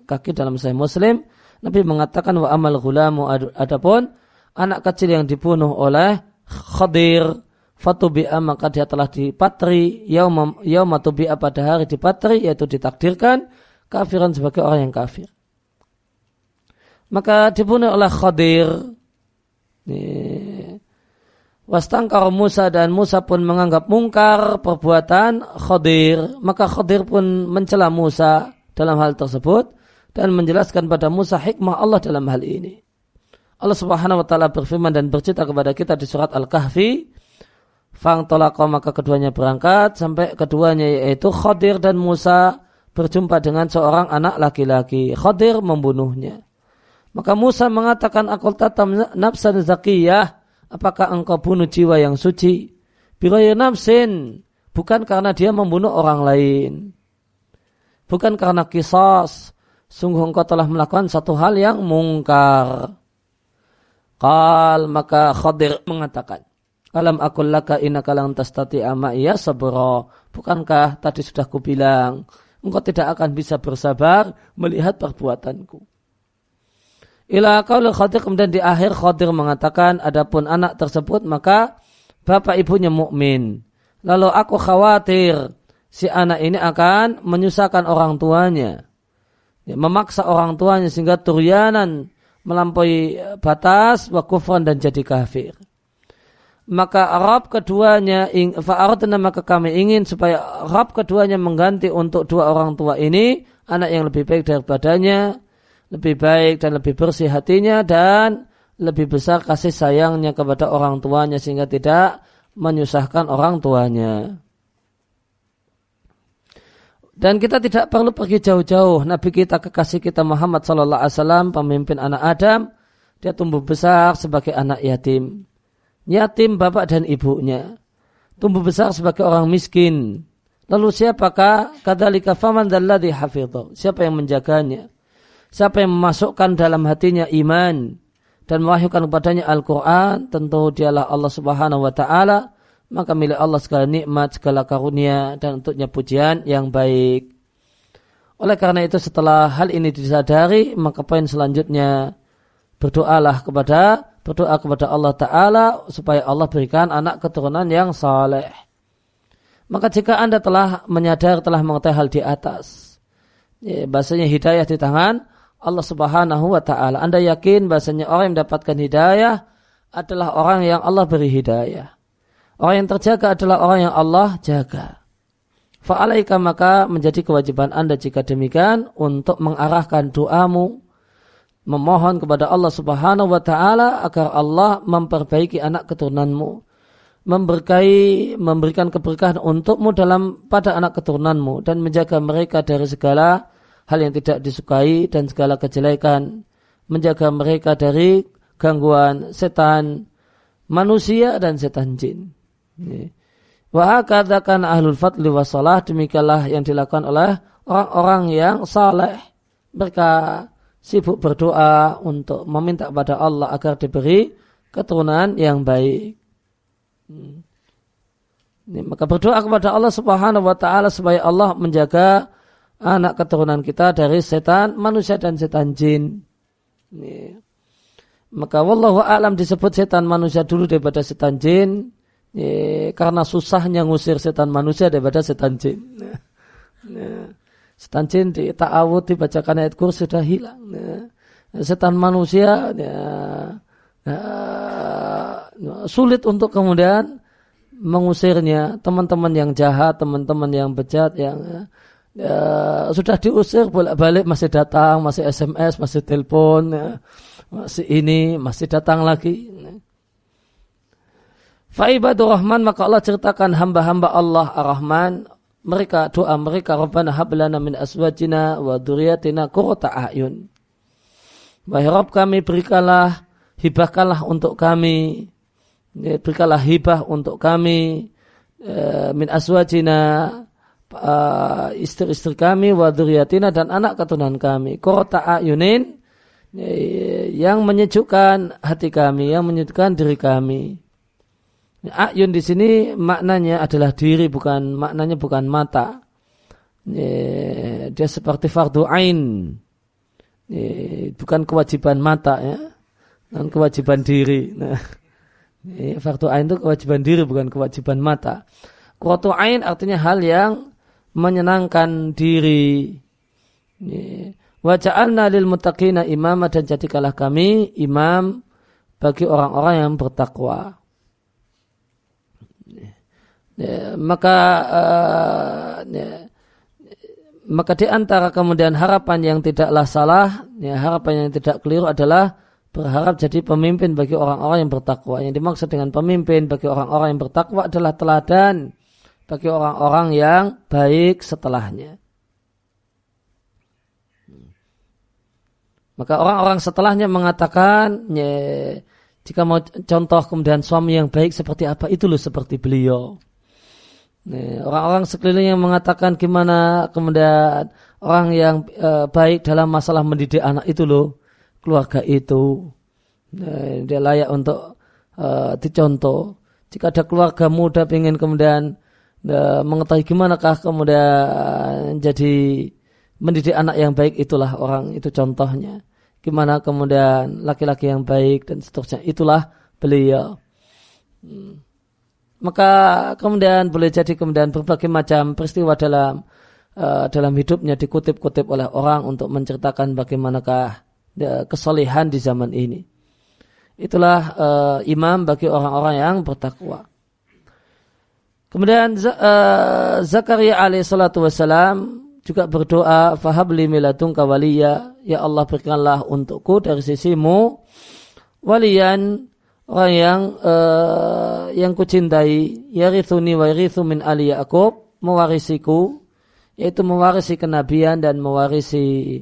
kaki dalam Sahih Muslim Nabi mengatakan wa amal ghulamu adapun anak kecil yang dibunuh oleh Khadir fatubi'a maka dia telah dipatri yauma yauma tubi'a pada hari dipatri yaitu ditakdirkan kafiran sebagai orang yang kafir. Maka dibunuh oleh Khadir. Wastangkar Musa dan Musa pun menganggap mungkar perbuatan Khadir. Maka Khadir pun mencela Musa dalam hal tersebut dan menjelaskan pada Musa hikmah Allah dalam hal ini. Allah Subhanahu wa taala berfirman dan bercerita kepada kita di surat Al-Kahfi Fang tolako maka keduanya berangkat sampai keduanya yaitu Khadir dan Musa berjumpa dengan seorang anak laki-laki. Khadir membunuhnya. Maka Musa mengatakan akul tatam nafsan zakiyah. Apakah engkau bunuh jiwa yang suci? Biraya nafsin. Bukan karena dia membunuh orang lain. Bukan karena kisos. Sungguh engkau telah melakukan satu hal yang mungkar. Kal maka Khadir mengatakan. Alam akul laka innaka lang tastati ama iya sabra. Bukankah tadi sudah kubilang engkau tidak akan bisa bersabar melihat perbuatanku. Ila qaul Khadir kemudian di akhir Khadir mengatakan adapun anak tersebut maka bapak ibunya mukmin. Lalu aku khawatir si anak ini akan menyusahkan orang tuanya. Ya, memaksa orang tuanya sehingga turyanan melampaui batas wa kufran dan jadi kafir maka Arab keduanya fa'aradna maka kami ingin supaya Arab keduanya mengganti untuk dua orang tua ini anak yang lebih baik daripadanya lebih baik dan lebih bersih hatinya dan lebih besar kasih sayangnya kepada orang tuanya sehingga tidak menyusahkan orang tuanya. Dan kita tidak perlu pergi jauh-jauh. Nabi kita kekasih kita Muhammad Sallallahu Alaihi Wasallam, pemimpin anak Adam, dia tumbuh besar sebagai anak yatim yatim bapak dan ibunya. Tumbuh besar sebagai orang miskin. Lalu siapakah kadzalika faman dalladhi hafidhu? Siapa yang menjaganya? Siapa yang memasukkan dalam hatinya iman dan mewahyukan kepadanya Al-Qur'an? Tentu dialah Allah Subhanahu wa taala. Maka milik Allah segala nikmat, segala karunia dan untuknya pujian yang baik. Oleh karena itu setelah hal ini disadari, maka poin selanjutnya berdoalah kepada berdoa kepada Allah Ta'ala supaya Allah berikan anak keturunan yang saleh. Maka jika Anda telah menyadari, telah mengetahui hal di atas, ya, bahasanya hidayah di tangan Allah Subhanahu wa Ta'ala. Anda yakin bahasanya orang yang mendapatkan hidayah adalah orang yang Allah beri hidayah. Orang yang terjaga adalah orang yang Allah jaga. Fa'alaika maka menjadi kewajiban Anda jika demikian untuk mengarahkan doamu memohon kepada Allah Subhanahu wa taala agar Allah memperbaiki anak keturunanmu memberkahi memberikan keberkahan untukmu dalam pada anak keturunanmu dan menjaga mereka dari segala hal yang tidak disukai dan segala kejelekan menjaga mereka dari gangguan setan manusia dan setan jin. Wa katakan ahlul fadli wasalah demikianlah yang dilakukan oleh orang-orang yang saleh. Mereka sibuk berdoa untuk meminta kepada Allah agar diberi keturunan yang baik. Hmm. Ini, maka berdoa kepada Allah Subhanahu wa taala supaya Allah menjaga anak keturunan kita dari setan manusia dan setan jin. Ini. Maka wallahu alam disebut setan manusia dulu daripada setan jin. Ini, karena susahnya ngusir setan manusia daripada setan jin. Nah. Nah. Setan jin di ta'awud dibacakan ayat kursi sudah hilang. Ya. Setan manusia ya, ya, sulit untuk kemudian mengusirnya. Teman-teman yang jahat, teman-teman yang bejat, yang ya, ya, sudah diusir bolak-balik masih datang, masih SMS, masih telepon, ya, masih ini, masih datang lagi. Faibadur Rahman maka Allah ceritakan hamba-hamba Allah Ar-Rahman mereka doa mereka Rabbana hablana min aswajina wa dzurriyyatina qurrata a'yun. Wahai Rabb kami berikanlah hibahkanlah untuk kami ya, berikanlah hibah untuk kami e, min aswajina uh, istri-istri kami wa dzurriyyatina dan anak keturunan kami qurrata a'yunin ya, yang menyejukkan hati kami yang menyejukkan diri kami Ayun di sini maknanya adalah diri bukan maknanya bukan mata. Dia seperti fardu ain. Bukan kewajiban mata ya. dan kewajiban diri. Nah, [laughs] fardu ain itu kewajiban diri bukan kewajiban mata. Qurratu ain artinya hal yang menyenangkan diri. Wa ja'alna lil muttaqina imama dan jadikanlah kami imam bagi orang-orang yang bertakwa. Ya, maka uh, ya, maka di antara kemudian harapan yang tidaklah salah, ya, harapan yang tidak keliru adalah berharap jadi pemimpin bagi orang-orang yang bertakwa. Yang dimaksud dengan pemimpin bagi orang-orang yang bertakwa adalah teladan bagi orang-orang yang baik setelahnya. Maka orang-orang setelahnya mengatakan, jika mau contoh kemudian suami yang baik seperti apa, itu loh seperti beliau. Orang-orang sekeliling yang mengatakan gimana kemudian orang yang e, baik dalam masalah mendidik anak itu loh, keluarga itu. dia layak untuk e, dicontoh. Jika ada keluarga muda ingin kemudian mengetahui gimana kah kemudian jadi mendidik anak yang baik itulah orang itu contohnya. Gimana kemudian laki-laki yang baik dan seterusnya itulah beliau. Hmm. Maka kemudian boleh jadi kemudian berbagai macam peristiwa dalam uh, dalam hidupnya dikutip-kutip oleh orang untuk menceritakan bagaimanakah uh, kesolehan di zaman ini. Itulah uh, imam bagi orang-orang yang bertakwa. Kemudian uh, Zakaria alaihissalatu wassalam juga berdoa fahabli miladun kawaliya ya Allah berikanlah untukku dari sisimu walian orang yang uh, yang kucintai yarithuni wa yarithu min ali Yaqub mewarisiku yaitu mewarisi kenabian dan mewarisi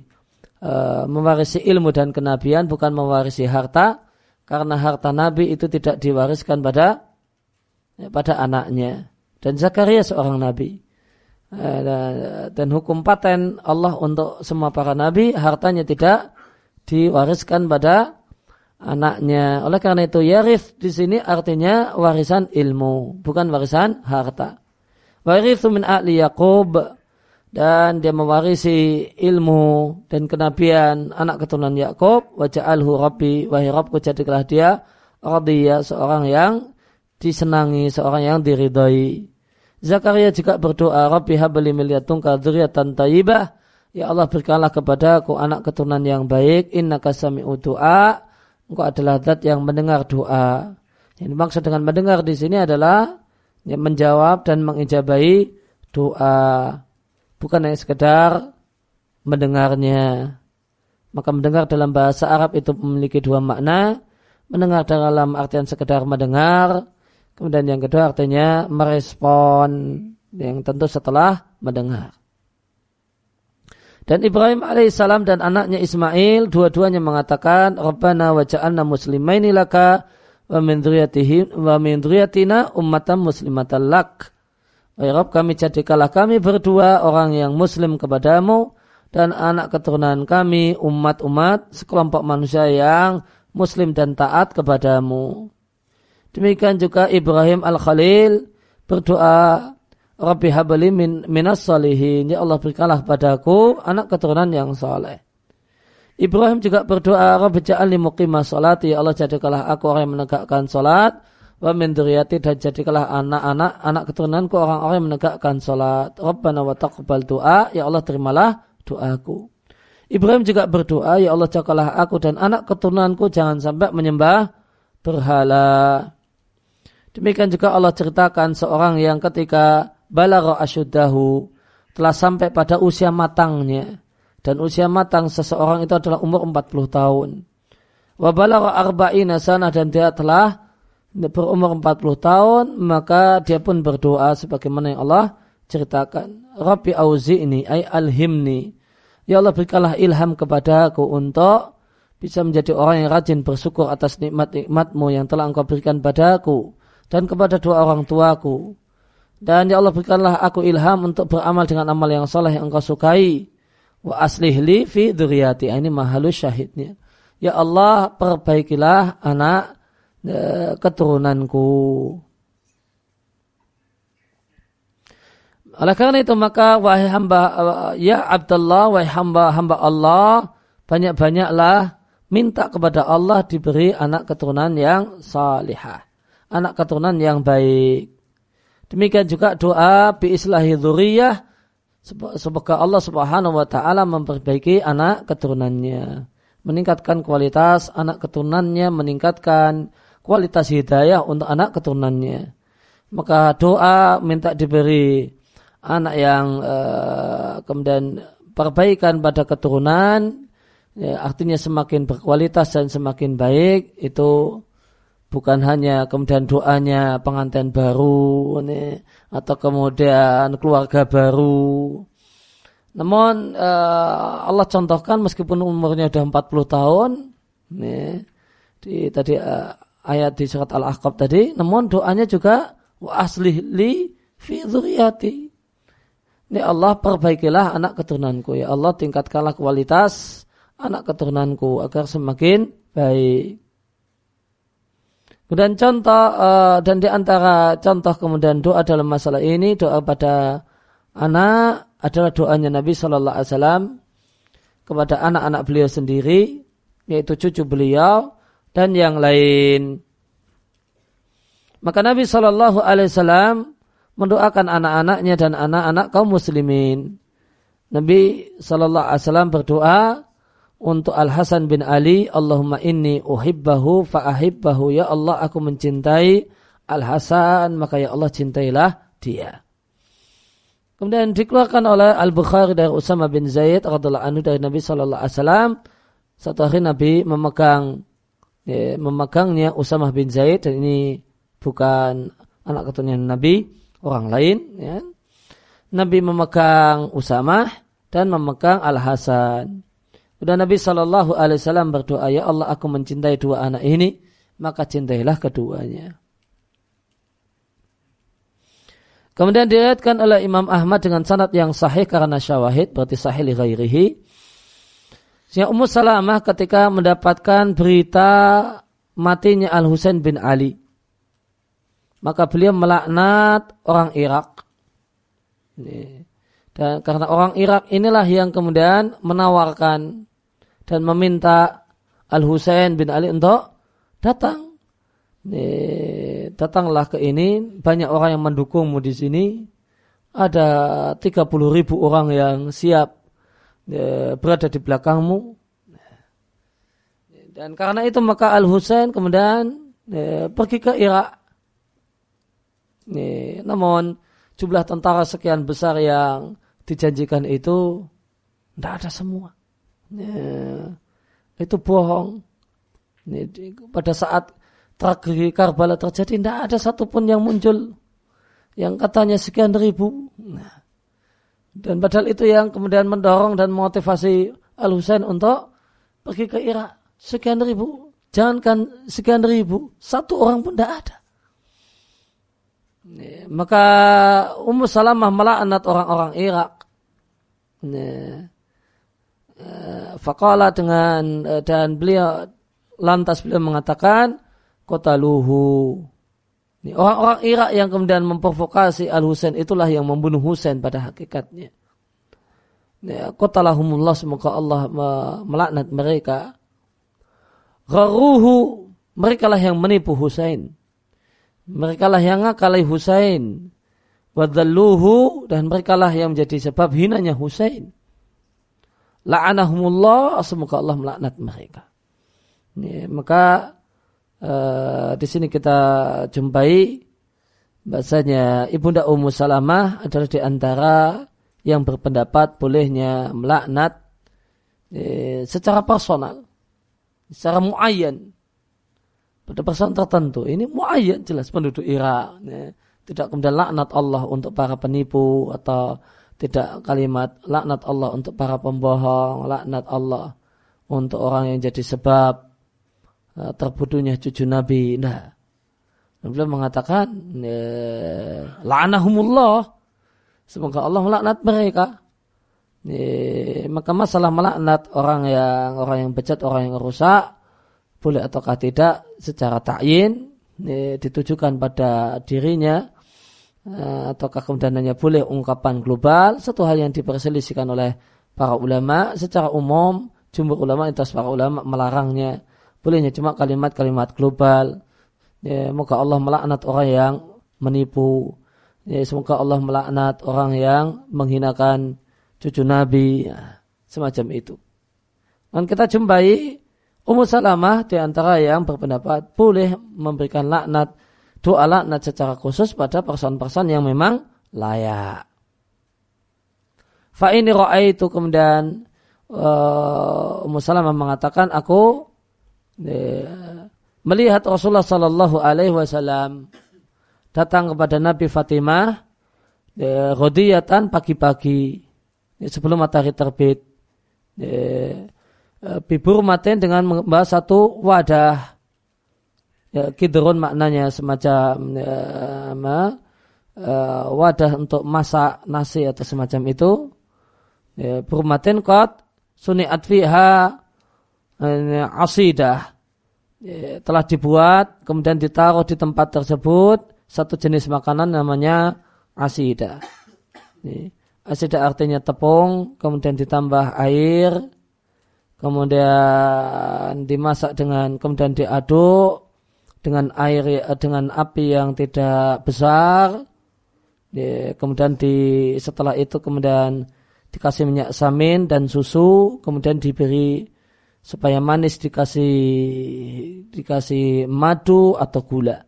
uh, mewarisi ilmu dan kenabian bukan mewarisi harta karena harta nabi itu tidak diwariskan pada ya, pada anaknya dan Zakaria seorang nabi. Eh, dan hukum paten Allah untuk semua para nabi hartanya tidak diwariskan pada anaknya. Oleh karena itu yarif di sini artinya warisan ilmu, bukan warisan harta. Warithu min ahli Yaqub dan dia mewarisi ilmu dan kenabian anak keturunan Yakub waja'alhu rabbi wahai Rabbku jadikanlah dia radiyah seorang yang disenangi seorang yang diridhai Zakaria juga berdoa, Rabbi habli milyatunka dzurriatan thayyibah. Ya Allah berikanlah kepada aku anak keturunan yang baik. Inna kasami doa. Engkau adalah zat yang mendengar doa. Yang dimaksud dengan mendengar di sini adalah yang menjawab dan mengijabahi doa. Bukan hanya sekedar mendengarnya. Maka mendengar dalam bahasa Arab itu memiliki dua makna. Mendengar dalam artian sekedar mendengar Kemudian yang kedua artinya merespon yang tentu setelah mendengar. Dan Ibrahim alaihissalam dan anaknya Ismail dua-duanya mengatakan Rabbana wa ja'alna muslimaini laka wa min wa min ummatan muslimatan lak. Rabb kami jadikanlah kami berdua orang yang muslim kepadamu dan anak keturunan kami umat-umat sekelompok manusia yang muslim dan taat kepadamu. Demikian juga Ibrahim Al-Khalil berdoa Rabbi habali min, minas salihin. Ya Allah berikanlah padaku anak keturunan yang soleh. Ibrahim juga berdoa Rabbi ja'alni muqimah salat. Ya Allah jadikanlah aku orang yang menegakkan salat. Wa min dan jadikanlah anak-anak anak keturunanku orang-orang yang menegakkan salat. Rabbana wa taqbal doa. Ya Allah terimalah doaku. Ibrahim juga berdoa, Ya Allah jagalah aku dan anak keturunanku jangan sampai menyembah berhala. Demikian juga Allah ceritakan seorang yang ketika balagha asyuddahu telah sampai pada usia matangnya dan usia matang seseorang itu adalah umur 40 tahun. Wa balagha arba'ina sanah dan dia telah berumur 40 tahun maka dia pun berdoa sebagaimana yang Allah ceritakan. Rabbi auzi'ni ay alhimni. Ya Allah berikanlah ilham kepadaku untuk bisa menjadi orang yang rajin bersyukur atas nikmat-nikmatmu yang telah engkau berikan padaku dan kepada dua orang tuaku. Dan ya Allah berikanlah aku ilham untuk beramal dengan amal yang soleh yang engkau sukai. Wa aslih li fi duriyati. Ini mahalus syahidnya. Ya Allah perbaikilah anak e, keturunanku. Oleh karena itu maka wahai hamba ya Abdullah wahai hamba hamba Allah banyak-banyaklah minta kepada Allah diberi anak keturunan yang salihah. Anak keturunan yang baik. Demikian juga doa bi islahi dzurriyyah semoga Allah Subhanahu wa taala memperbaiki anak keturunannya, meningkatkan kualitas anak keturunannya, meningkatkan kualitas hidayah untuk anak keturunannya. Maka doa minta diberi anak yang uh, kemudian perbaikan pada keturunan ya, artinya semakin berkualitas dan semakin baik itu bukan hanya kemudian doanya pengantin baru ini, atau kemudian keluarga baru namun uh, Allah contohkan meskipun umurnya sudah 40 tahun ini, di tadi uh, ayat di surat Al-Ahqaf tadi, namun doanya juga wa aslih li fi dzurriyyati. Ini Allah perbaikilah anak keturunanku ya Allah tingkatkanlah kualitas anak keturunanku agar semakin baik. Kemudian contoh uh, dan di antara contoh kemudian doa dalam masalah ini doa pada anak adalah doanya Nabi Shallallahu Alaihi Wasallam kepada anak-anak beliau sendiri yaitu cucu beliau dan yang lain. Maka Nabi Shallallahu Alaihi Wasallam mendoakan anak-anaknya dan anak-anak kaum muslimin. Nabi Shallallahu Alaihi Wasallam berdoa untuk Al Hasan bin Ali, Allahumma inni uhibbahu fa'ahibbahu ya Allah aku mencintai Al Hasan maka ya Allah cintailah dia. Kemudian dikeluarkan oleh Al Bukhari dari Usama bin Zaid radhiallahu anhu dari Nabi Shallallahu Alaihi Wasallam. Satu hari Nabi memegang ya, memegangnya Usamah bin Zaid dan ini bukan anak keturunan Nabi, orang lain. Ya. Nabi memegang Usamah dan memegang Al Hasan. Dan Nabi Shallallahu Alaihi Wasallam berdoa, ya Allah aku mencintai dua anak ini, maka cintailah keduanya. Kemudian diriwayatkan oleh Imam Ahmad dengan sanad yang sahih karena syawahid, berarti sahih li ghairihi. Sehingga Ummu Salamah ketika mendapatkan berita matinya Al Husain bin Ali, maka beliau melaknat orang Irak. Dan karena orang Irak inilah yang kemudian menawarkan dan meminta Al Husain bin Ali untuk datang. datanglah ke ini banyak orang yang mendukungmu di sini. Ada 30 ribu orang yang siap ya, berada di belakangmu. Dan karena itu maka Al Husain kemudian ya, pergi ke Irak. Namun jumlah tentara sekian besar yang dijanjikan itu tidak ada semua. Ya, itu bohong. Pada saat tragedi Karbala terjadi tidak ada satupun yang muncul yang katanya sekian ribu. Nah, dan padahal itu yang kemudian mendorong dan motivasi Al Husain untuk pergi ke Irak. Sekian ribu, jangankan sekian ribu, satu orang pun tidak ada. Maka Ummu Salamah melaknat orang-orang Irak. Fakallah dengan eh, dan beliau lantas beliau mengatakan kota luhu. Orang-orang Irak yang kemudian memprovokasi Al Husain itulah yang membunuh Husain pada hakikatnya. Ya, lahumullah semoga Allah melaknat mereka. Gharuhu mereka lah yang menipu Husain. Mereka lah yang ngakalai Husain. Wadalluhu dan mereka lah yang menjadi sebab hinanya Husain. La'anahumullah semoga Allah melaknat mereka. Ya, maka Eh, di sini kita jumpai bahasanya ibunda Ummu Salamah adalah di antara yang berpendapat bolehnya melaknat eh, secara personal, secara muayyan pada persoalan tertentu. Ini muayyan jelas penduduk Irak. Ya. Tidak kemudian laknat Allah untuk para penipu atau tidak kalimat laknat Allah untuk para pembohong, laknat Allah untuk orang yang jadi sebab Eh, terbunuhnya cucu Nabi. Nah, beliau mengatakan, la'anahumullah. Semoga Allah melaknat mereka. E, maka masalah melaknat orang yang orang yang bejat, orang yang rusak, boleh ataukah tidak secara takyin e, ditujukan pada dirinya ataukah kemudian hanya boleh ungkapan global satu hal yang diperselisihkan oleh para ulama secara umum jumhur ulama itu para ulama melarangnya. Bolehnya cuma kalimat-kalimat global. Ya, moga Allah melaknat orang yang menipu. Ya, semoga Allah melaknat orang yang menghinakan cucu Nabi. Ya, semacam itu. Dan kita jumpai Ummu Salamah di antara yang berpendapat boleh memberikan laknat doa laknat secara khusus pada person-person yang memang layak. Fa ini itu kemudian uh, Ummu Salamah mengatakan aku uh, melihat Rasulullah Sallallahu Alaihi Wasallam datang kepada Nabi Fatimah uh, rodiyatan pagi-pagi sebelum matahari terbit. Eh, bibur maten dengan membahas satu wadah ya, kidrun maknanya semacam ya, uh, wadah untuk masak nasi atau semacam itu. Ya, burmatin kot suni fiha uh, asidah. Ya, telah dibuat kemudian ditaruh di tempat tersebut satu jenis makanan namanya asidah. Ya, asidah artinya tepung kemudian ditambah air kemudian dimasak dengan kemudian diaduk dengan air dengan api yang tidak besar. Kemudian di setelah itu kemudian dikasih minyak samin dan susu kemudian diberi supaya manis dikasih dikasih madu atau gula.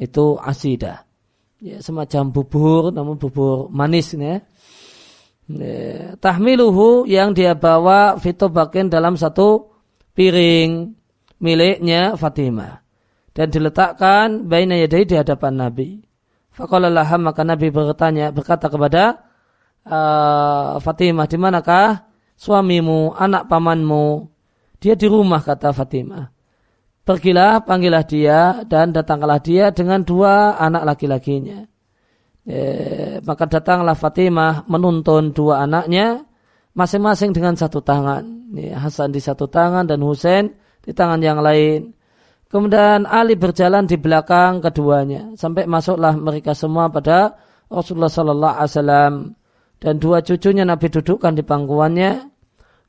Itu asidah ya semacam bubur namun bubur manis ya tahmiluhu yang dia bawa fitobakin dalam satu piring miliknya Fatimah dan diletakkan baina yadai di hadapan Nabi. Faqala maka Nabi bertanya berkata kepada uh, Fatimah di manakah suamimu, anak pamanmu? Dia di rumah kata Fatimah. Pergilah, panggillah dia dan datanglah dia dengan dua anak laki-lakinya. Eh, maka datanglah Fatimah menuntun dua anaknya masing-masing dengan satu tangan. Hasan di satu tangan dan Husain di tangan yang lain. Kemudian Ali berjalan di belakang keduanya sampai masuklah mereka semua pada Rasulullah Sallallahu Alaihi Wasallam dan dua cucunya Nabi dudukkan di pangkuannya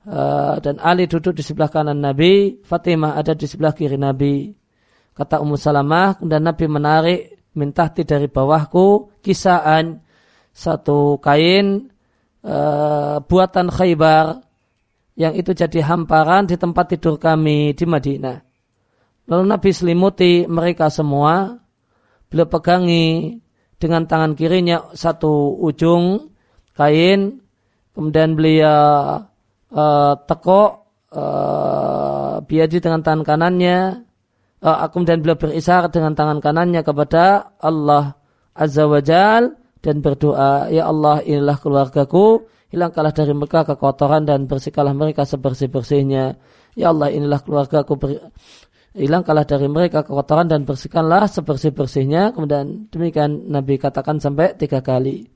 uh, dan Ali duduk di sebelah kanan Nabi, Fatimah ada di sebelah kiri Nabi. Kata Ummu Salamah dan Nabi menarik mintahti dari bawahku kisaan satu kain uh, buatan Khaybar yang itu jadi hamparan di tempat tidur kami di Madinah. Lalu Nabi selimuti mereka semua, beliau pegangi dengan tangan kirinya satu ujung kain, kemudian beliau uh, tekuk uh, biadi dengan tangan kanannya, uh, kemudian beliau berisyarat dengan tangan kanannya kepada Allah Azza wa Jal dan berdoa, Ya Allah inilah keluargaku, hilangkanlah dari mereka kekotoran dan bersihkanlah mereka sebersih-bersihnya. Ya Allah inilah keluargaku. Hilangkanlah dari mereka kekotoran dan bersihkanlah sebersih-bersihnya. Kemudian demikian Nabi katakan sampai tiga kali.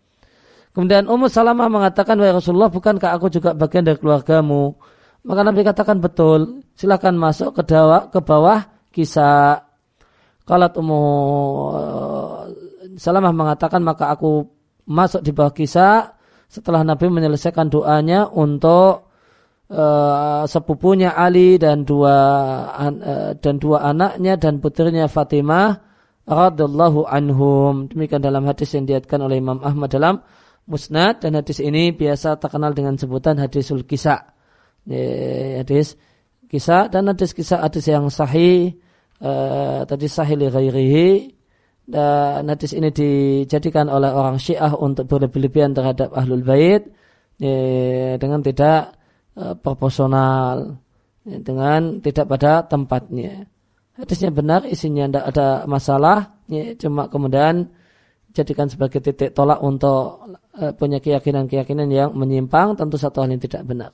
Kemudian Ummu Salamah mengatakan, Wahai Rasulullah, bukankah aku juga bagian dari keluargamu? Maka Nabi katakan betul, silakan masuk ke, dawa, ke bawah kisah. Kalau Ummu eh, Salamah mengatakan maka aku masuk di bawah kisah setelah Nabi menyelesaikan doanya untuk uh, sepupunya Ali dan dua uh, dan dua anaknya dan putrinya Fatimah radhiyallahu anhum. Demikian dalam hadis yang diatkan oleh Imam Ahmad dalam Musnad dan hadis ini biasa terkenal dengan sebutan hadisul kisah. hadis kisah dan hadis kisah hadis yang sahih uh, tadi sahih li ghairihi dan hadis ini dijadikan oleh orang Syiah untuk berlebihan terhadap ahlul bait dengan tidak uh, proporsional ya, dengan tidak pada tempatnya. Hadisnya benar, isinya tidak ada masalah, ya, cuma kemudian jadikan sebagai titik tolak untuk uh, punya keyakinan-keyakinan yang menyimpang, tentu satu hal yang tidak benar.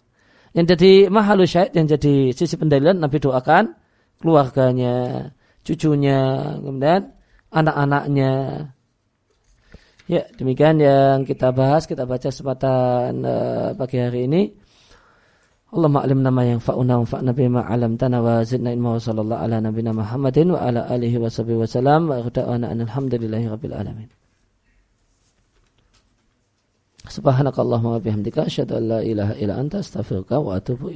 Yang jadi mahalu syahid, yang jadi sisi pendalilan Nabi doakan keluarganya, cucunya, kemudian anak-anaknya. Ya, demikian yang kita bahas, kita baca kesempatan uh, pagi hari ini. Allah ma'alim nama yang fa'una wa fa'na bima alam tana wa zidna ilma wa sallallahu ala nabina wa ala alihi wa sahbihi wa salam wa ikhda'ana alhamdulillahi rabbil. Subhanakallahumma bihamdika asyhadu ilaha illa anta astaghfiruka wa atubu.